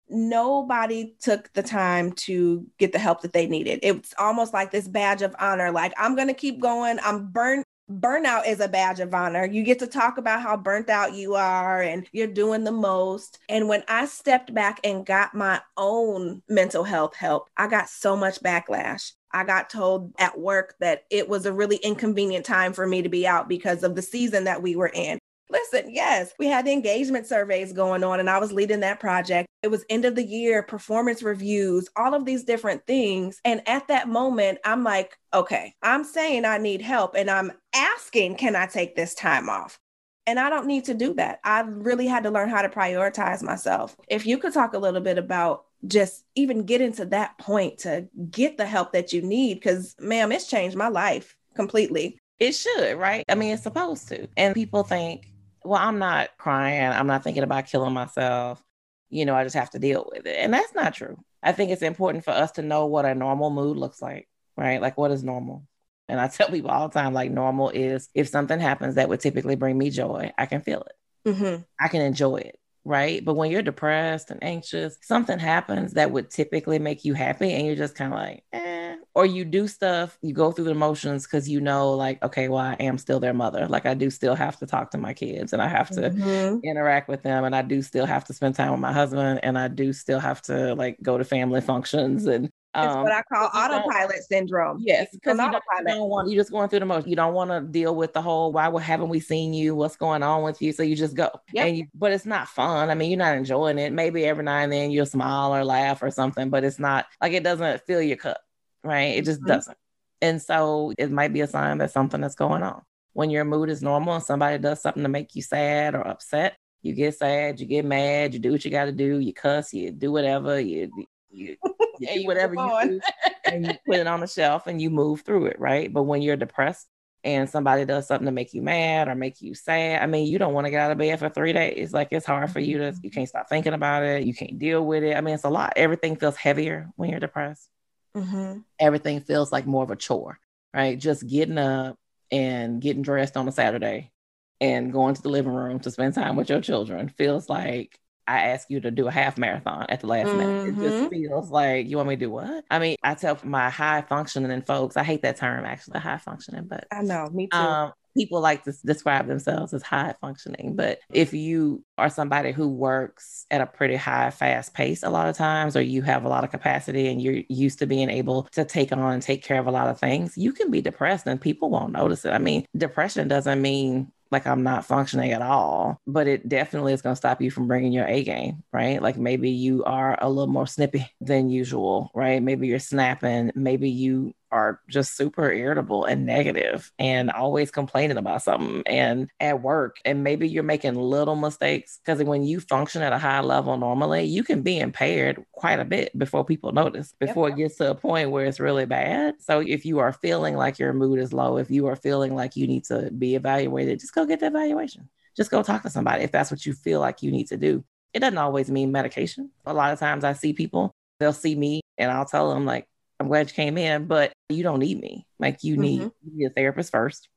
nobody took the time to get the help that they needed. It's almost like this badge of honor like, I'm going to keep going. I'm burnt burnout is a badge of honor. You get to talk about how burnt out you are and you're doing the most. And when I stepped back and got my own mental health help, I got so much backlash. I got told at work that it was a really inconvenient time for me to be out because of the season that we were in. Listen, yes, we had the engagement surveys going on, and I was leading that project. It was end of the year, performance reviews, all of these different things. And at that moment, I'm like, okay, I'm saying I need help, and I'm asking, can I take this time off? And I don't need to do that. I really had to learn how to prioritize myself. If you could talk a little bit about just even getting to that point to get the help that you need, because, ma'am, it's changed my life completely. It should, right? I mean, it's supposed to. And people think, well, I'm not crying. I'm not thinking about killing myself. You know, I just have to deal with it. And that's not true. I think it's important for us to know what a normal mood looks like, right? Like, what is normal? And I tell people all the time, like, normal is if something happens that would typically bring me joy, I can feel it. Mm-hmm. I can enjoy it right? But when you're depressed and anxious, something happens that would typically make you happy, and you're just kind of like, eh. Or you do stuff, you go through the motions because you know, like, okay, well, I am still their mother. Like, I do still have to talk to my kids and I have to mm-hmm. interact with them, and I do still have to spend time with my husband, and I do still have to like go to family functions and it's um, what I call autopilot syndrome. Yes, because you, you, don't want you're just going through the motion. You don't want to deal with the whole why haven't we seen you? What's going on with you? So you just go. Yep. And you, but it's not fun. I mean, you're not enjoying it. Maybe every now and then you'll smile or laugh or something, but it's not like it doesn't fill your cup, right? It just mm-hmm. doesn't. And so it might be a sign that something is going on. When your mood is normal and somebody does something to make you sad or upset, you get sad, you get mad, you do what you got to do, you cuss, you do whatever, you you, you do whatever you do and you put it on the shelf and you move through it, right? But when you're depressed and somebody does something to make you mad or make you sad, I mean, you don't want to get out of bed for three days. Like it's hard for you to, you can't stop thinking about it. You can't deal with it. I mean, it's a lot. Everything feels heavier when you're depressed. Mm-hmm. Everything feels like more of a chore, right? Just getting up and getting dressed on a Saturday and going to the living room to spend time with your children feels like I ask you to do a half marathon at the last mm-hmm. minute. It just mm-hmm. feels like you want me to do what? I mean, I tell my high functioning folks, I hate that term actually, high functioning, but I know, me too. Um, people like to describe themselves as high functioning. But if you are somebody who works at a pretty high, fast pace a lot of times, or you have a lot of capacity and you're used to being able to take on and take care of a lot of things, you can be depressed and people won't notice it. I mean, depression doesn't mean like I'm not functioning at all, but it definitely is going to stop you from bringing your A game, right? Like maybe you are a little more snippy than usual, right? Maybe you're snapping, maybe you are just super irritable and negative and always complaining about something and at work. And maybe you're making little mistakes because when you function at a high level normally you can be impaired quite a bit before people notice before yep. it gets to a point where it's really bad. So if you are feeling like your mood is low if you are feeling like you need to be evaluated just go get the evaluation. Just go talk to somebody if that's what you feel like you need to do. It doesn't always mean medication. A lot of times i see people they'll see me and i'll tell them like I'm glad you came in, but you don't need me. Like you need, mm-hmm. you need a therapist first.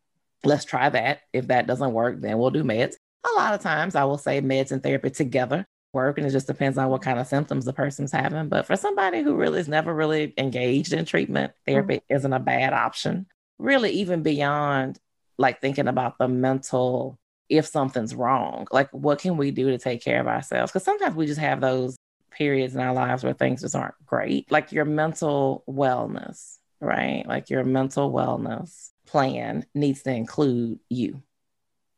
Let's try that. If that doesn't work, then we'll do meds. A lot of times I will say meds and therapy together work and it just depends on what kind of symptoms the person's having. But for somebody who really is never really engaged in treatment, therapy mm-hmm. isn't a bad option. Really, even beyond like thinking about the mental if something's wrong, like what can we do to take care of ourselves? Because sometimes we just have those periods in our lives where things just aren't great, like your mental wellness, right? Like your mental wellness plan needs to include you.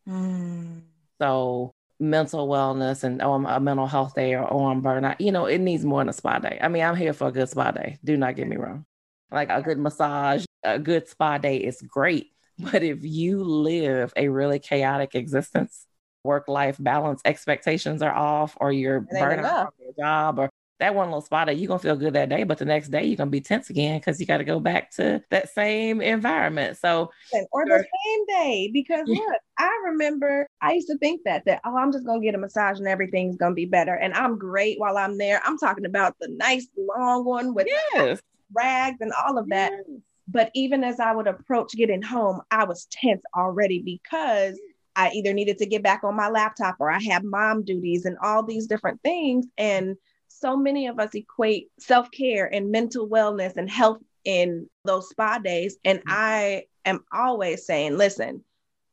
Mm. So, mental wellness and oh, I'm a mental health day or oh, I'm burnout, you know, it needs more than a spa day. I mean, I'm here for a good spa day. Do not get me wrong. Like a good massage, a good spa day is great. But if you live a really chaotic existence, work life balance expectations are off or you're burning out your job or that one little spot that you're gonna feel good that day, but the next day you're gonna be tense again because you got to go back to that same environment. So or the same day because look, I remember I used to think that that oh I'm just gonna get a massage and everything's gonna be better and I'm great while I'm there. I'm talking about the nice long one with yes. rags and all of that. Yes. But even as I would approach getting home, I was tense already because I either needed to get back on my laptop or I had mom duties and all these different things. And so many of us equate self care and mental wellness and health in those spa days. And mm-hmm. I am always saying, listen,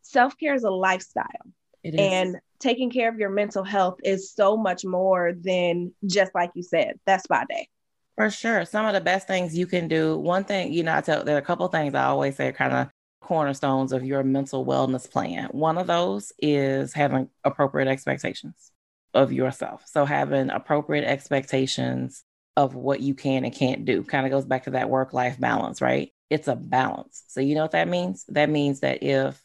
self care is a lifestyle. And taking care of your mental health is so much more than just like you said, that spa day. For sure. Some of the best things you can do. One thing, you know, I tell there are a couple things I always say kind of cornerstones of your mental wellness plan. One of those is having appropriate expectations of yourself. So, having appropriate expectations of what you can and can't do kind of goes back to that work life balance, right? It's a balance. So, you know what that means? That means that if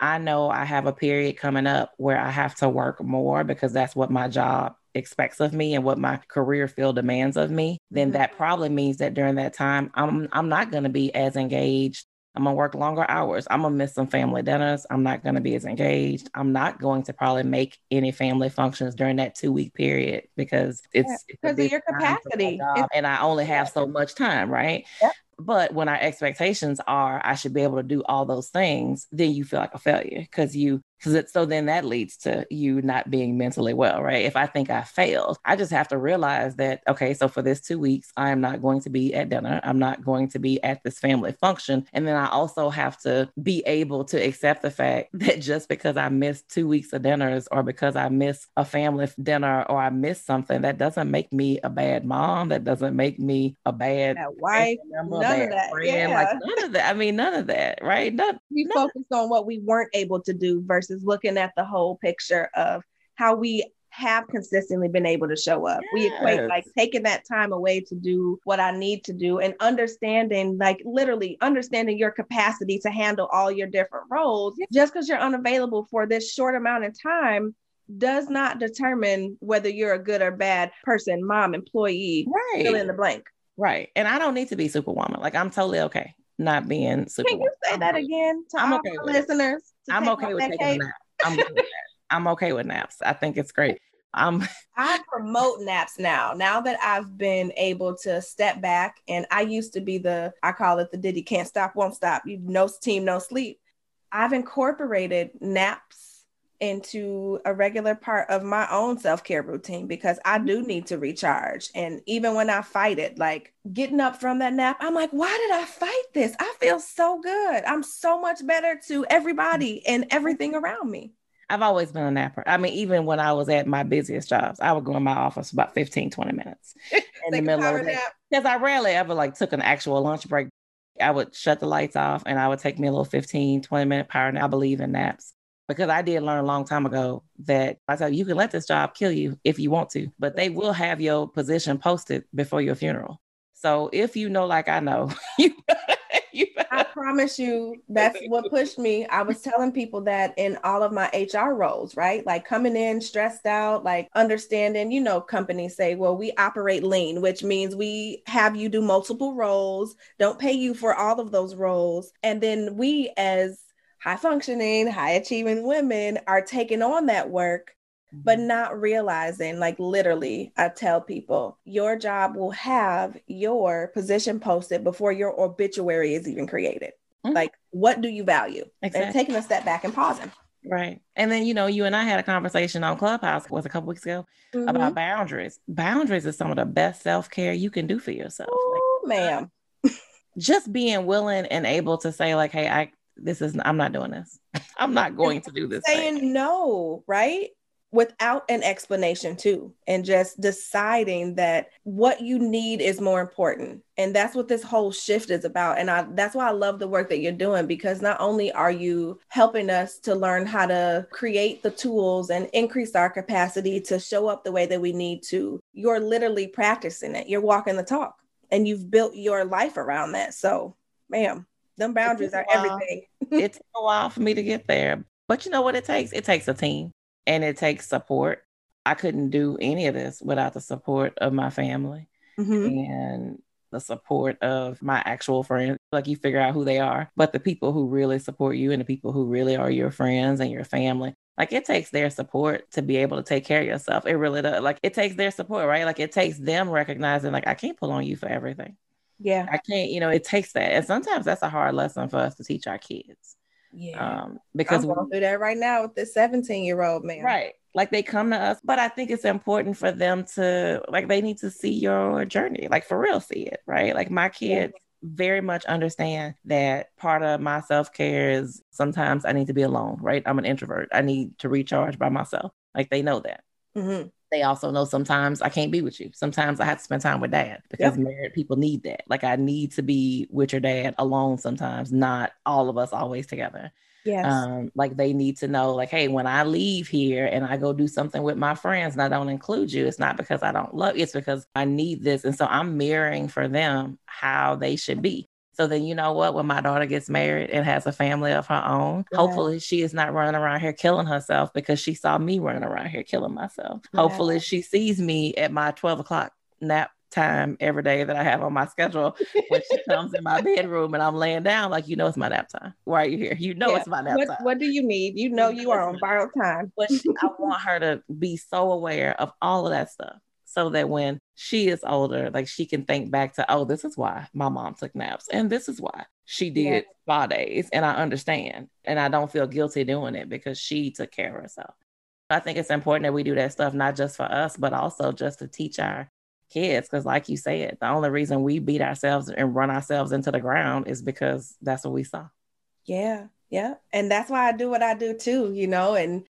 I know I have a period coming up where I have to work more because that's what my job expects of me and what my career field demands of me, then mm-hmm. that probably means that during that time I'm I'm not going to be as engaged I'm gonna work longer hours. I'm gonna miss some family dinners. I'm not gonna be as engaged. I'm not going to probably make any family functions during that two week period because it's because yeah, of your capacity. and I only have so much time, right? Yep. But when our expectations are, I should be able to do all those things, then you feel like a failure because you because so then that leads to you not being mentally well, right? If I think I failed, I just have to realize that, okay, so for this two weeks, I am not going to be at dinner. I'm not going to be at this family function. And then I also have to be able to accept the fact that just because I missed two weeks of dinners or because I miss a family dinner or I miss something, that doesn't make me a bad mom. That doesn't make me a bad wife. Member, none of that. Friend. Yeah. Like none of that. I mean, none of that, right? None, we none. focused on what we weren't able to do versus versus looking at the whole picture of how we have consistently been able to show up. Yes. We equate like taking that time away to do what I need to do and understanding, like literally understanding your capacity to handle all your different roles. Just because you're unavailable for this short amount of time does not determine whether you're a good or bad person, mom, employee, right. fill in the blank. Right. And I don't need to be superwoman. Like I'm totally okay not being superwoman. Can you say that again to I'm all okay listeners? I'm okay with taking a nap. I'm, I'm okay with naps. I think it's great. Um, I promote naps now. Now that I've been able to step back, and I used to be the I call it the Diddy can't stop, won't stop. You no team, no sleep. I've incorporated naps into a regular part of my own self-care routine because I do need to recharge. And even when I fight it, like getting up from that nap, I'm like, why did I fight this? I feel so good. I'm so much better to everybody and everything around me. I've always been a napper. I mean, even when I was at my busiest jobs, I would go in my office about 15, 20 minutes in the middle of the day. Because I rarely ever like took an actual lunch break. I would shut the lights off and I would take me a little 15, 20 minute power nap. I believe in naps because I did learn a long time ago that I said you can let this job kill you if you want to, but they will have your position posted before your funeral. So if you know, like I know, you, you I promise you, that's what pushed me. I was telling people that in all of my HR roles, right? Like coming in stressed out, like understanding, you know, companies say, well, we operate lean, which means we have you do multiple roles, don't pay you for all of those roles. And then we, as high functioning, high achieving women are taking on that work, but mm-hmm. not realizing, like, literally, I tell people your job will have your position posted before your obituary is even created. Mm-hmm. Like, what do you value? Exactly. And taking a step back and pausing. Right. And then, you know, you and I had a conversation on Clubhouse was a couple weeks ago mm-hmm. about boundaries. Boundaries is some of the best self-care you can do for yourself. Ooh, like, ma'am. just being willing and able to say, like, hey, I this is I'm not doing this. I'm not going to do this. Saying thing. no, right? Without an explanation too, and just deciding that what you need is more important. And that's what this whole shift is about. And I that's why I love the work that you're doing because not only are you helping us to learn how to create the tools and increase our capacity to show up the way that we need to, you're literally practicing it. You're walking the talk and you've built your life around that. So, ma'am, them boundaries are everything. it took a while for me to get there. But you know what it takes? It takes a team and it takes support. I couldn't do any of this without the support of my family mm-hmm. and the support of my actual friends. Like you figure out who they are, but the people who really support you and the people who really are your friends and your family. Like it takes their support to be able to take care of yourself. It really does. Like it takes their support, right? Like it takes them recognizing, like, I can't pull on you for everything. Yeah. I can't, you know, it takes that. And sometimes that's a hard lesson for us to teach our kids. Yeah. Um, because I'm going through that right now with this 17 year old man. Right. Like they come to us, but I think it's important for them to like they need to see your journey, like for real, see it, right? Like my kids yeah. very much understand that part of my self-care is sometimes I need to be alone, right? I'm an introvert. I need to recharge by myself. Like they know that. Mm-hmm. They also know sometimes I can't be with you. Sometimes I have to spend time with dad because Yep. married people need that. Like I need to be with your dad alone sometimes, not all of us always together. Yes. Um, like they need to know, like, hey, when I leave here and I go do something with my friends and I don't include you, it's not because I don't love you, it's because I need this. And so I'm mirroring for them how they should be. So then you know what? When my daughter gets married and has a family of her own, Yeah. hopefully she is not running around here killing herself because she saw me running around here killing myself. Yeah. Hopefully she sees me at my 12 o'clock nap time every day that I have on my schedule when she comes in my bedroom and I'm laying down, like, you know, it's my nap time. Why are you here? You know, Yeah. it's my nap what, time. what do you need? You know you are on borrowed time. But she, I want her to be so aware of all of that stuff so that when she is older, like she can think back to, oh, this is why my mom took naps and this is why she did Yeah. spa days. And I understand. And I don't feel guilty doing it because she took care of herself. I think it's important that we do that stuff, not just for us, but also just to teach our kids. Because, like you said, the only reason we beat ourselves and run ourselves into the ground is because that's what we saw. Yeah, yeah. And that's why I do what I do too, you know. And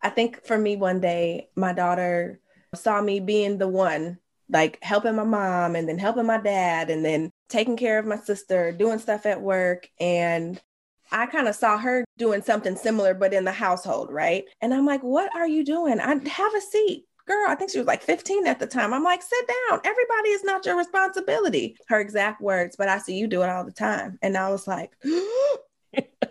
I think for me, one day, my daughter saw me being the one, like helping my mom and then helping my dad and then taking care of my sister, doing stuff at work. And I kind of saw her doing something similar, but in the household, right? And I'm like, what are you doing? I have a seat. Girl, I think she was like 15 at the time. I'm like, sit down. Everybody is not your responsibility. Her exact words, but I see you do it all the time. And I was like,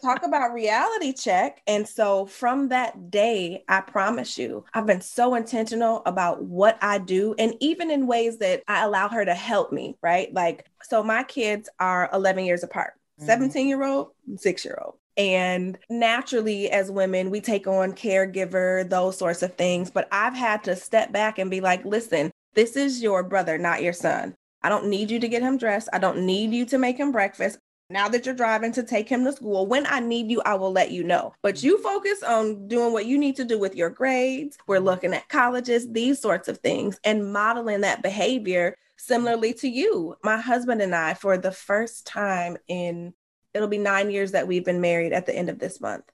talk about reality check. And so from that day, I promise you, I've been so intentional about what I do and even in ways that I allow her to help me, right? Like, so my kids are 11 years apart Mhm. 17 year old, six year old. And naturally, as women, we take on caregiver, those sorts of things. But I've had to step back and be like, listen, this is your brother, not your son. I don't need you to get him dressed. I don't need you to make him breakfast. Now that you're driving to take him to school, when I need you, I will let you know. But you focus on doing what you need to do with your grades. We're mm-hmm. looking at colleges, these sorts of things, and modeling that behavior similarly to you. My husband and I, for the first time in it'll be nine years that we've been married at the end of this month.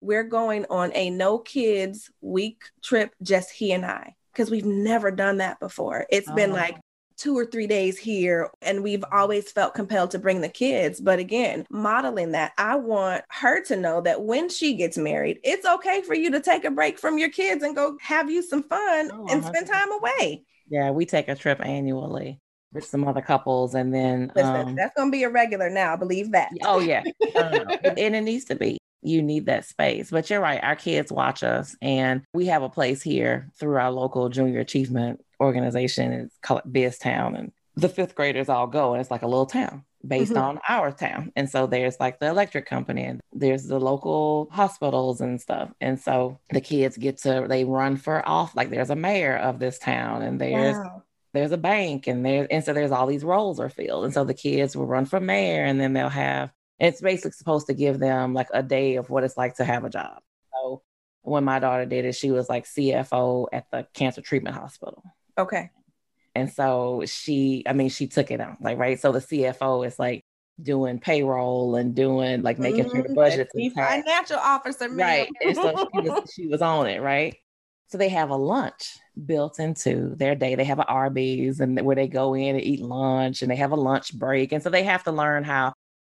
We're going on a no kids week trip, just he and I, because we've never done that before. It's been Oh. like two or three days here, and we've always felt compelled to bring the kids. But again, modeling that, I want her to know that when she gets married, it's okay for you to take a break from your kids and go have you some fun Oh, and spend time away. Yeah, we take a trip annually with some other couples and then Listen, um, that's going to be a regular now, believe that. Oh yeah, and it needs to be. You need that space. But you're right. Our kids watch us, and we have a place here through our local junior achievement organization. is called Biz Town, and the fifth graders all go, and it's like a little town based Mhm. on our town. And so there's like the electric company, and there's the local hospitals and stuff. And so the kids get to they run for off. Like there's a mayor of this town, and there's Wow. there's a bank and there and so there's all these roles are filled and so the kids will run for mayor and then they'll have it's basically supposed to give them like a day of what it's like to have a job so when my daughter did it she was like cfo at the cancer treatment hospital Okay. and so she i mean she took it on like right so the cfo is like doing payroll and doing like making sure the Mhm. budgets Chief is financial officer, ma'am. Right. And so she was, she was on it, right? So they have a lunch built into their day. They have an Arby's and where they go in and eat lunch and they have a lunch break. And so they have to learn how,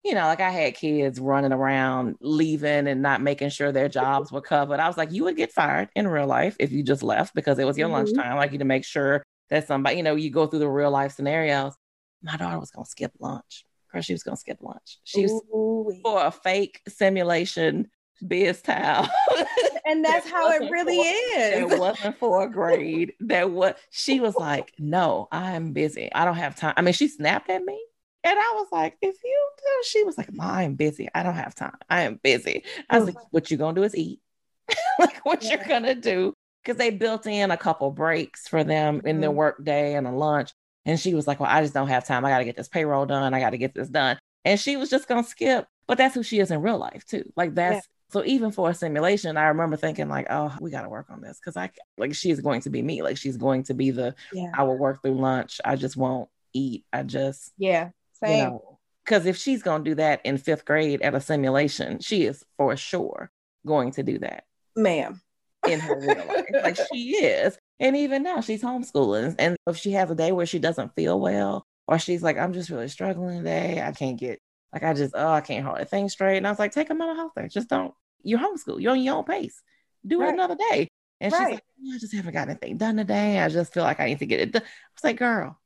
you know, like I had kids running around leaving and not making sure their jobs were covered. I was like, you would get fired in real life if you just left because it was your Mhm. lunchtime. Like you to make sure that somebody, you know, you go through the real life scenarios. My daughter was gonna skip lunch. Girl, she was gonna skip lunch. She was Ooh-wee. for a fake simulation biz town. and that's That how it really for- is. It wasn't for a grade. That was she was like, no, I'm busy. I don't have time. I mean, she snapped at me. And I was like, if you do, she was like, Ma, I'm busy. I don't have time. I am busy. I was like, what you're gonna do is eat. like what Yeah. you're gonna do. Because they built in a couple breaks for them in their Mhm. work day and a lunch. And she was like, Well, I just don't have time. I gotta get this payroll done. I gotta get this done. And she was just gonna skip. But that's who she is in real life too. Like that's so even for a simulation, I remember thinking like, oh, we got to work on this because I like she's going to be me. Like she's going to be the Yeah. I will work through lunch. I just won't eat. I just Yeah. Same. you know because if she's going to do that in fifth grade at a simulation, she is for sure going to do that Ma'am. in her real life. Like she is. And even now, she's homeschooling. And if she has a day where she doesn't feel well, or she's like, I'm just really struggling today, I can't get, like, I just, oh, I can't hold a thing straight. And I was like, take a mental health day. Just don't, you're homeschool, you're on your own pace. Do right. it another day. And right. she's like, oh, I just haven't got anything done today. I just feel like I need to get it done. I was like, girl,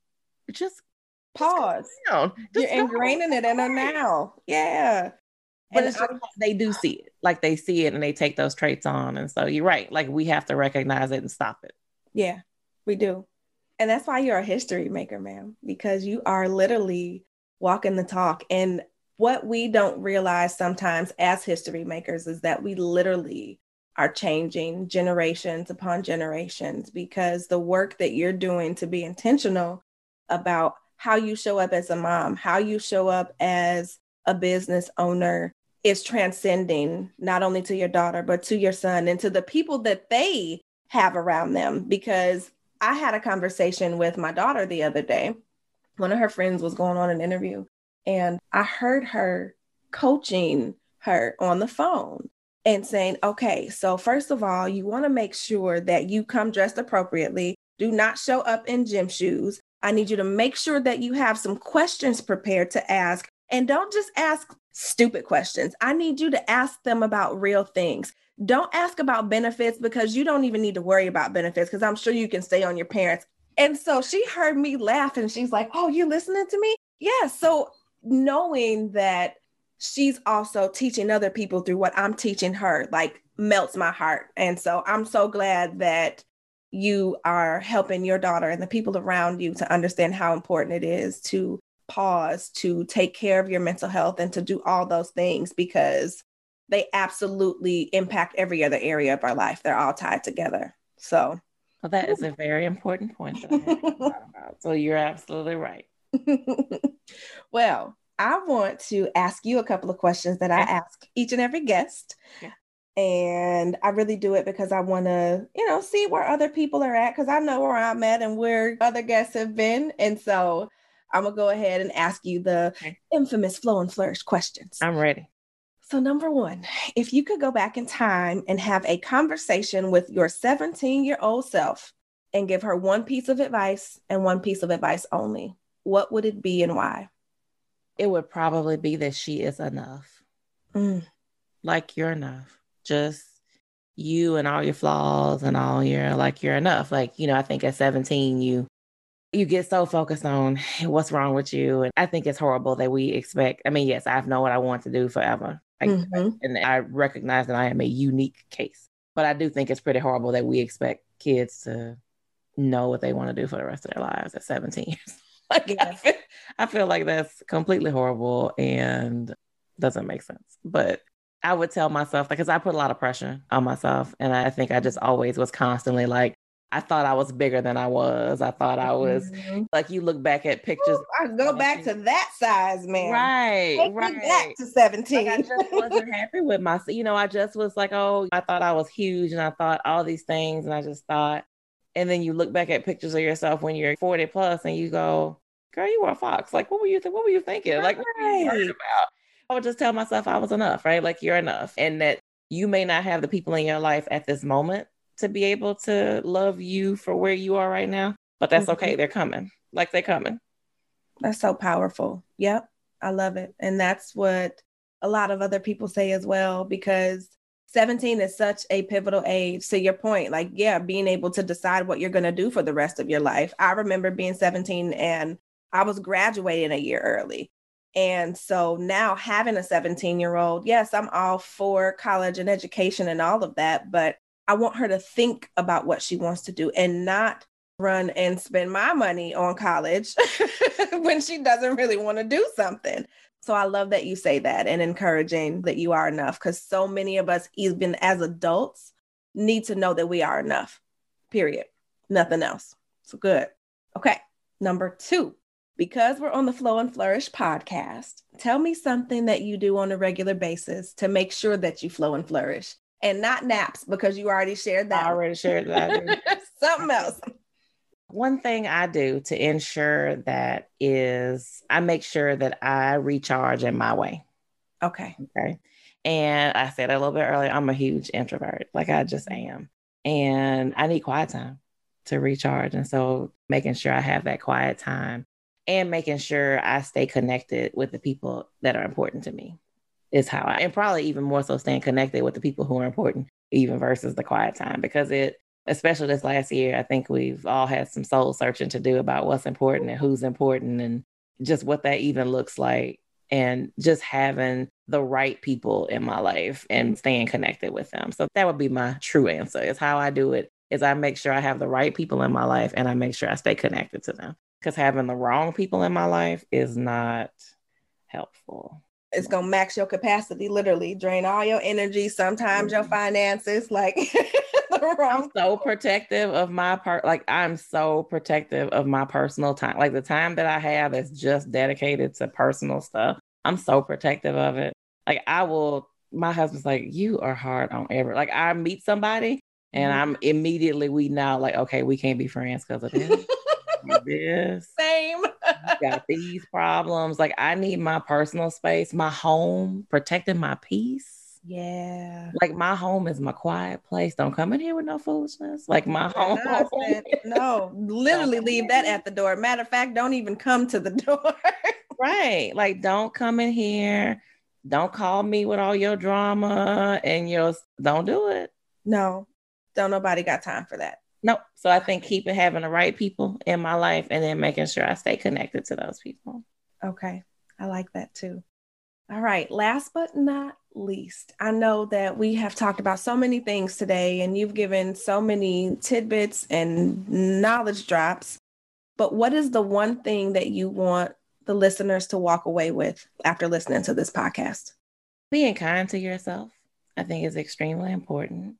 just pause. You're ingraining it in her now. Yeah. But and it's just, they do see it. Like they see it and they take those traits on. And so you're right. Like we have to recognize it and stop it. Yeah, we do. And that's why you're a history maker, ma'am, because you are literally walking the talk. And what we don't realize sometimes as history makers is that we literally are changing generations upon generations because the work that you're doing to be intentional about how you show up as a mom, how you show up as a business owner is transcending not only to your daughter, but to your son and to the people that they have around them. Because I had a conversation with my daughter the other day. One of her friends was going on an interview, and I heard her coaching her on the phone and saying, okay, so first of all, you want to make sure that you come dressed appropriately. Do not show up in gym shoes. I need you to make sure that you have some questions prepared to ask. And don't just ask stupid questions. I need you to ask them about real things. Don't ask about benefits because you don't even need to worry about benefits because I'm sure you can stay on your parents. And so she heard me laugh and she's like, Oh, you listening to me? Yeah. So knowing that she's also teaching other people through what I'm teaching her, like melts my heart. And so I'm so glad that you are helping your daughter and the people around you to understand how important it is to pause, to take care of your mental health, and to do all those things because they absolutely impact every other area of our life. They're all tied together. So, well, that is a very important point that I about. So, you're absolutely right. well, I want to ask you a couple of questions that I ask each and every guest. Yeah. And I really do it because I want to, you know, see where other people are at because I know where I'm at and where other guests have been. And so I'm going to go ahead and ask you the okay. infamous flow and flourish questions. I'm ready. So, number one, if you could go back in time and have a conversation with your 17 year old self and give her one piece of advice and one piece of advice only, what would it be and why? it would probably be that she is enough. Mm. Like you're enough. Just you and all your flaws and all your like you're enough. Like, you know, I think at 17 you you get so focused on what's wrong with you. And I think it's horrible that we expect. I mean, yes, I know what I want to do forever. mm-hmm. And I recognize that I am a unique case. But I do think it's pretty horrible that we expect kids to know what they want to do for the rest of their lives at 17 years like yeah. I, feel, I feel like that's completely horrible and doesn't make sense. But I would tell myself because I put a lot of pressure on myself, and I think I just always was constantly like, I thought I was bigger than I was. I thought I was mm-hmm. like you look back at pictures. Ooh, I go back to that size, man. Right, Take right. back to seventeen. Like I just wasn't happy with myself. You know, I just was like, oh, I thought I was huge, and I thought all these things, and I just thought and then you look back at pictures of yourself when you're 40 plus and you go, girl, you were a fox. Like, what were you, th- what were you thinking? Like, what were you worried about? I would just tell myself I was enough, right? Like, you're enough. And that you may not have the people in your life at this moment to be able to love you for where you are right now, but that's mm-hmm. okay. They're coming. Like, they're coming. That's so powerful. Yep. I love it. And that's what a lot of other people say as well, because 17 is such a pivotal age to your point like yeah being able to decide what you're going to do for the rest of your life i remember being 17 and i was graduating a year early and so now having a 17 year old yes i'm all for college and education and all of that but i want her to think about what she wants to do and not run and spend my money on college when she doesn't really want to do something so I love that you say that and encouraging that you are enough because so many of us, even as adults, need to know that we are enough, period. Nothing else. So good. Okay. Number two, because we're on the Flow and Flourish podcast, tell me something that you do on a regular basis to make sure that you flow and flourish and not naps because you already shared that. I already shared that. something else. One thing I do to ensure that is I make sure that I recharge in my way. Okay. Okay. And I said a little bit earlier, I'm a huge introvert. Like I just am. And I need quiet time. to recharge. And so making sure I have that quiet time and making sure I stay connected with the people that are important to me is how I, and probably even more so staying connected with the people who are important, even versus the quiet time, because it, especially this last year, I think we've all had some soul searching to do about what's important and who's important and just what that even looks like. And just having the right people in my life and staying connected with them. So that would be my true answer is how I do it is I make sure I have the right people in my life and I make sure I stay connected to them. Because having the wrong people in my life is not helpful. It's gonna max your capacity, literally drain all your energy, sometimes your mm-hmm. finances. Like I'm so protective of my part. Like I'm so protective of my personal time. Like the time that I have is just dedicated to personal stuff. I'm so protective of it. Like I will. My husband's like, you are hard on ever. Like I meet somebody and mm-hmm. I'm immediately we now like, okay, we can't be friends because of this. this. Same. got these problems. Like I need my personal space, my home, protecting my peace. Yeah. Like my home is my quiet place. Don't come in here with no foolishness. Like my home. No, no literally leave that at the door. Matter of fact, don't even come to the door. right. Like don't come in here. Don't call me with all your drama and your don't do it. No. Don't nobody got time for that. Nope. So I think keeping having the right people in my life and then making sure I stay connected to those people. Okay. I like that too. All right. Last but not least, I know that we have talked about so many things today and you've given so many tidbits and knowledge drops. But what is the one thing that you want the listeners to walk away with after listening to this podcast? Being kind to yourself, I think, is extremely important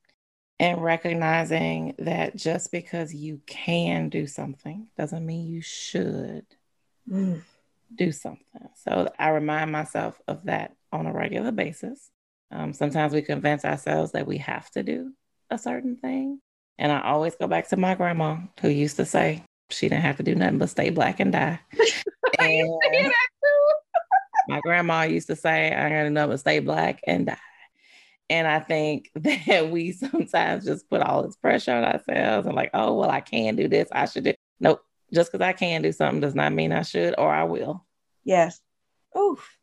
and recognizing that just because you can do something doesn't mean you should mm. do something. So I remind myself of that on a regular basis. Um, sometimes we convince ourselves that we have to do a certain thing. And I always go back to my grandma who used to say she didn't have to do nothing but stay black and die. and my grandma used to say, I gotta know but stay black and die. And I think that we sometimes just put all this pressure on ourselves and like, oh, well, I can do this. I should do. Nope. Just because I can do something does not mean I should or I will. Yes. Oof,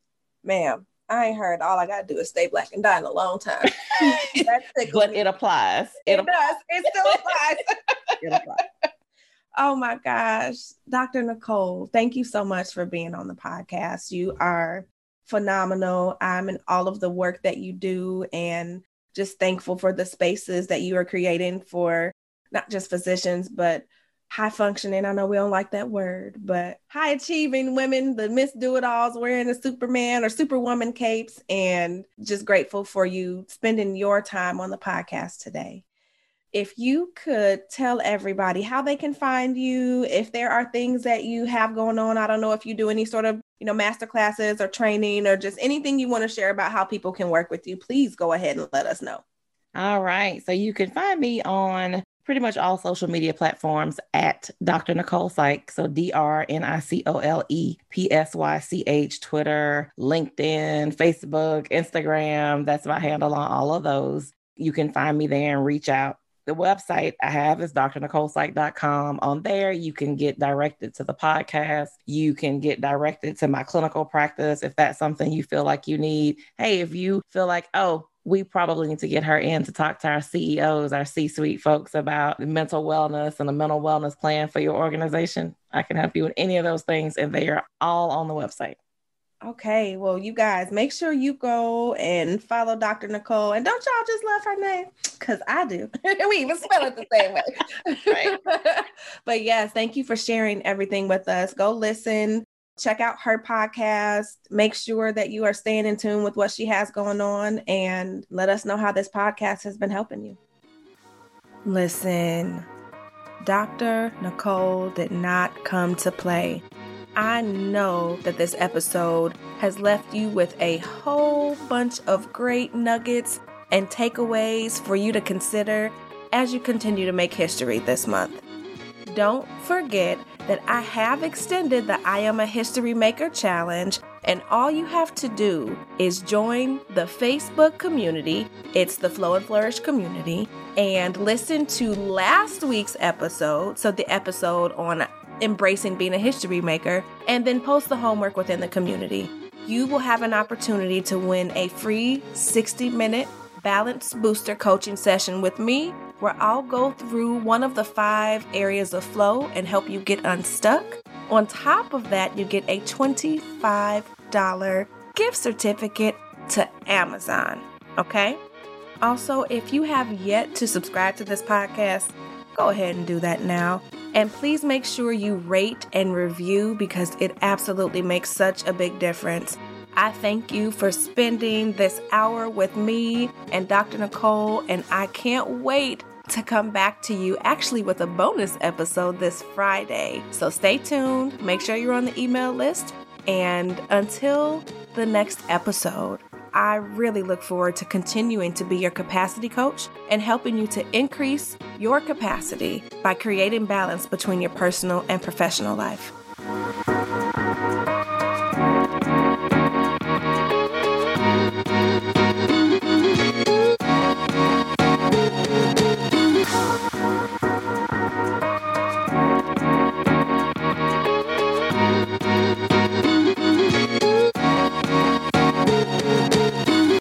ma'am. I ain't heard all I gotta do is stay black and die in a long time. That's it. But it applies. It, it does. It still applies. it applies. Oh my gosh. Dr. Nicole, thank you so much for being on the podcast. You are phenomenal. I'm in all of the work that you do and just thankful for the spaces that you are creating for not just physicians, but high functioning. I know we don't like that word, but high achieving women, the Miss Do It Alls wearing the Superman or Superwoman capes, and just grateful for you spending your time on the podcast today if you could tell everybody how they can find you, if there are things that you have going on. I don't know if you do any sort of, you know, master classes or training or just anything you want to share about how people can work with you. Please go ahead and let us know. All right. So you can find me on pretty much all social media platforms at Dr. Nicole Psych. So D R N I C O L E P S Y C H, Twitter, LinkedIn, Facebook, Instagram. That's my handle on all of those. You can find me there and reach out the website I have is drnicolepsych.com. On there, you can get directed to the podcast. You can get directed to my clinical practice if that's something you feel like you need. Hey, if you feel like, oh, we probably need to get her in to talk to our CEOs, our C suite folks about mental wellness and a mental wellness plan for your organization. I can help you with any of those things, and they are all on the website. Okay, well, you guys make sure you go and follow Dr. Nicole. And don't y'all just love her name? Because I do. we even spell it the same way. but yes, thank you for sharing everything with us. Go listen, check out her podcast. Make sure that you are staying in tune with what she has going on and let us know how this podcast has been helping you. Listen, Dr. Nicole did not come to play. I know that this episode has left you with a whole bunch of great nuggets and takeaways for you to consider as you continue to make history this month. Don't forget that I have extended the I Am a History Maker challenge, and all you have to do is join the Facebook community. It's the Flow and Flourish community, and listen to last week's episode. So, the episode on embracing being a history maker, and then post the homework within the community. You will have an opportunity to win a free 60 minute balance booster coaching session with me where I'll go through one of the five areas of flow and help you get unstuck. On top of that, you get a $25 gift certificate to Amazon. Okay? Also, if you have yet to subscribe to this podcast, go ahead and do that now. And please make sure you rate and review because it absolutely makes such a big difference. I thank you for spending this hour with me and Dr. Nicole, and I can't wait to come back to you actually with a bonus episode this Friday. So stay tuned, make sure you're on the email list, and until the next episode, I really look forward to continuing to be your capacity coach and helping you to increase your capacity by creating balance between your personal and professional life.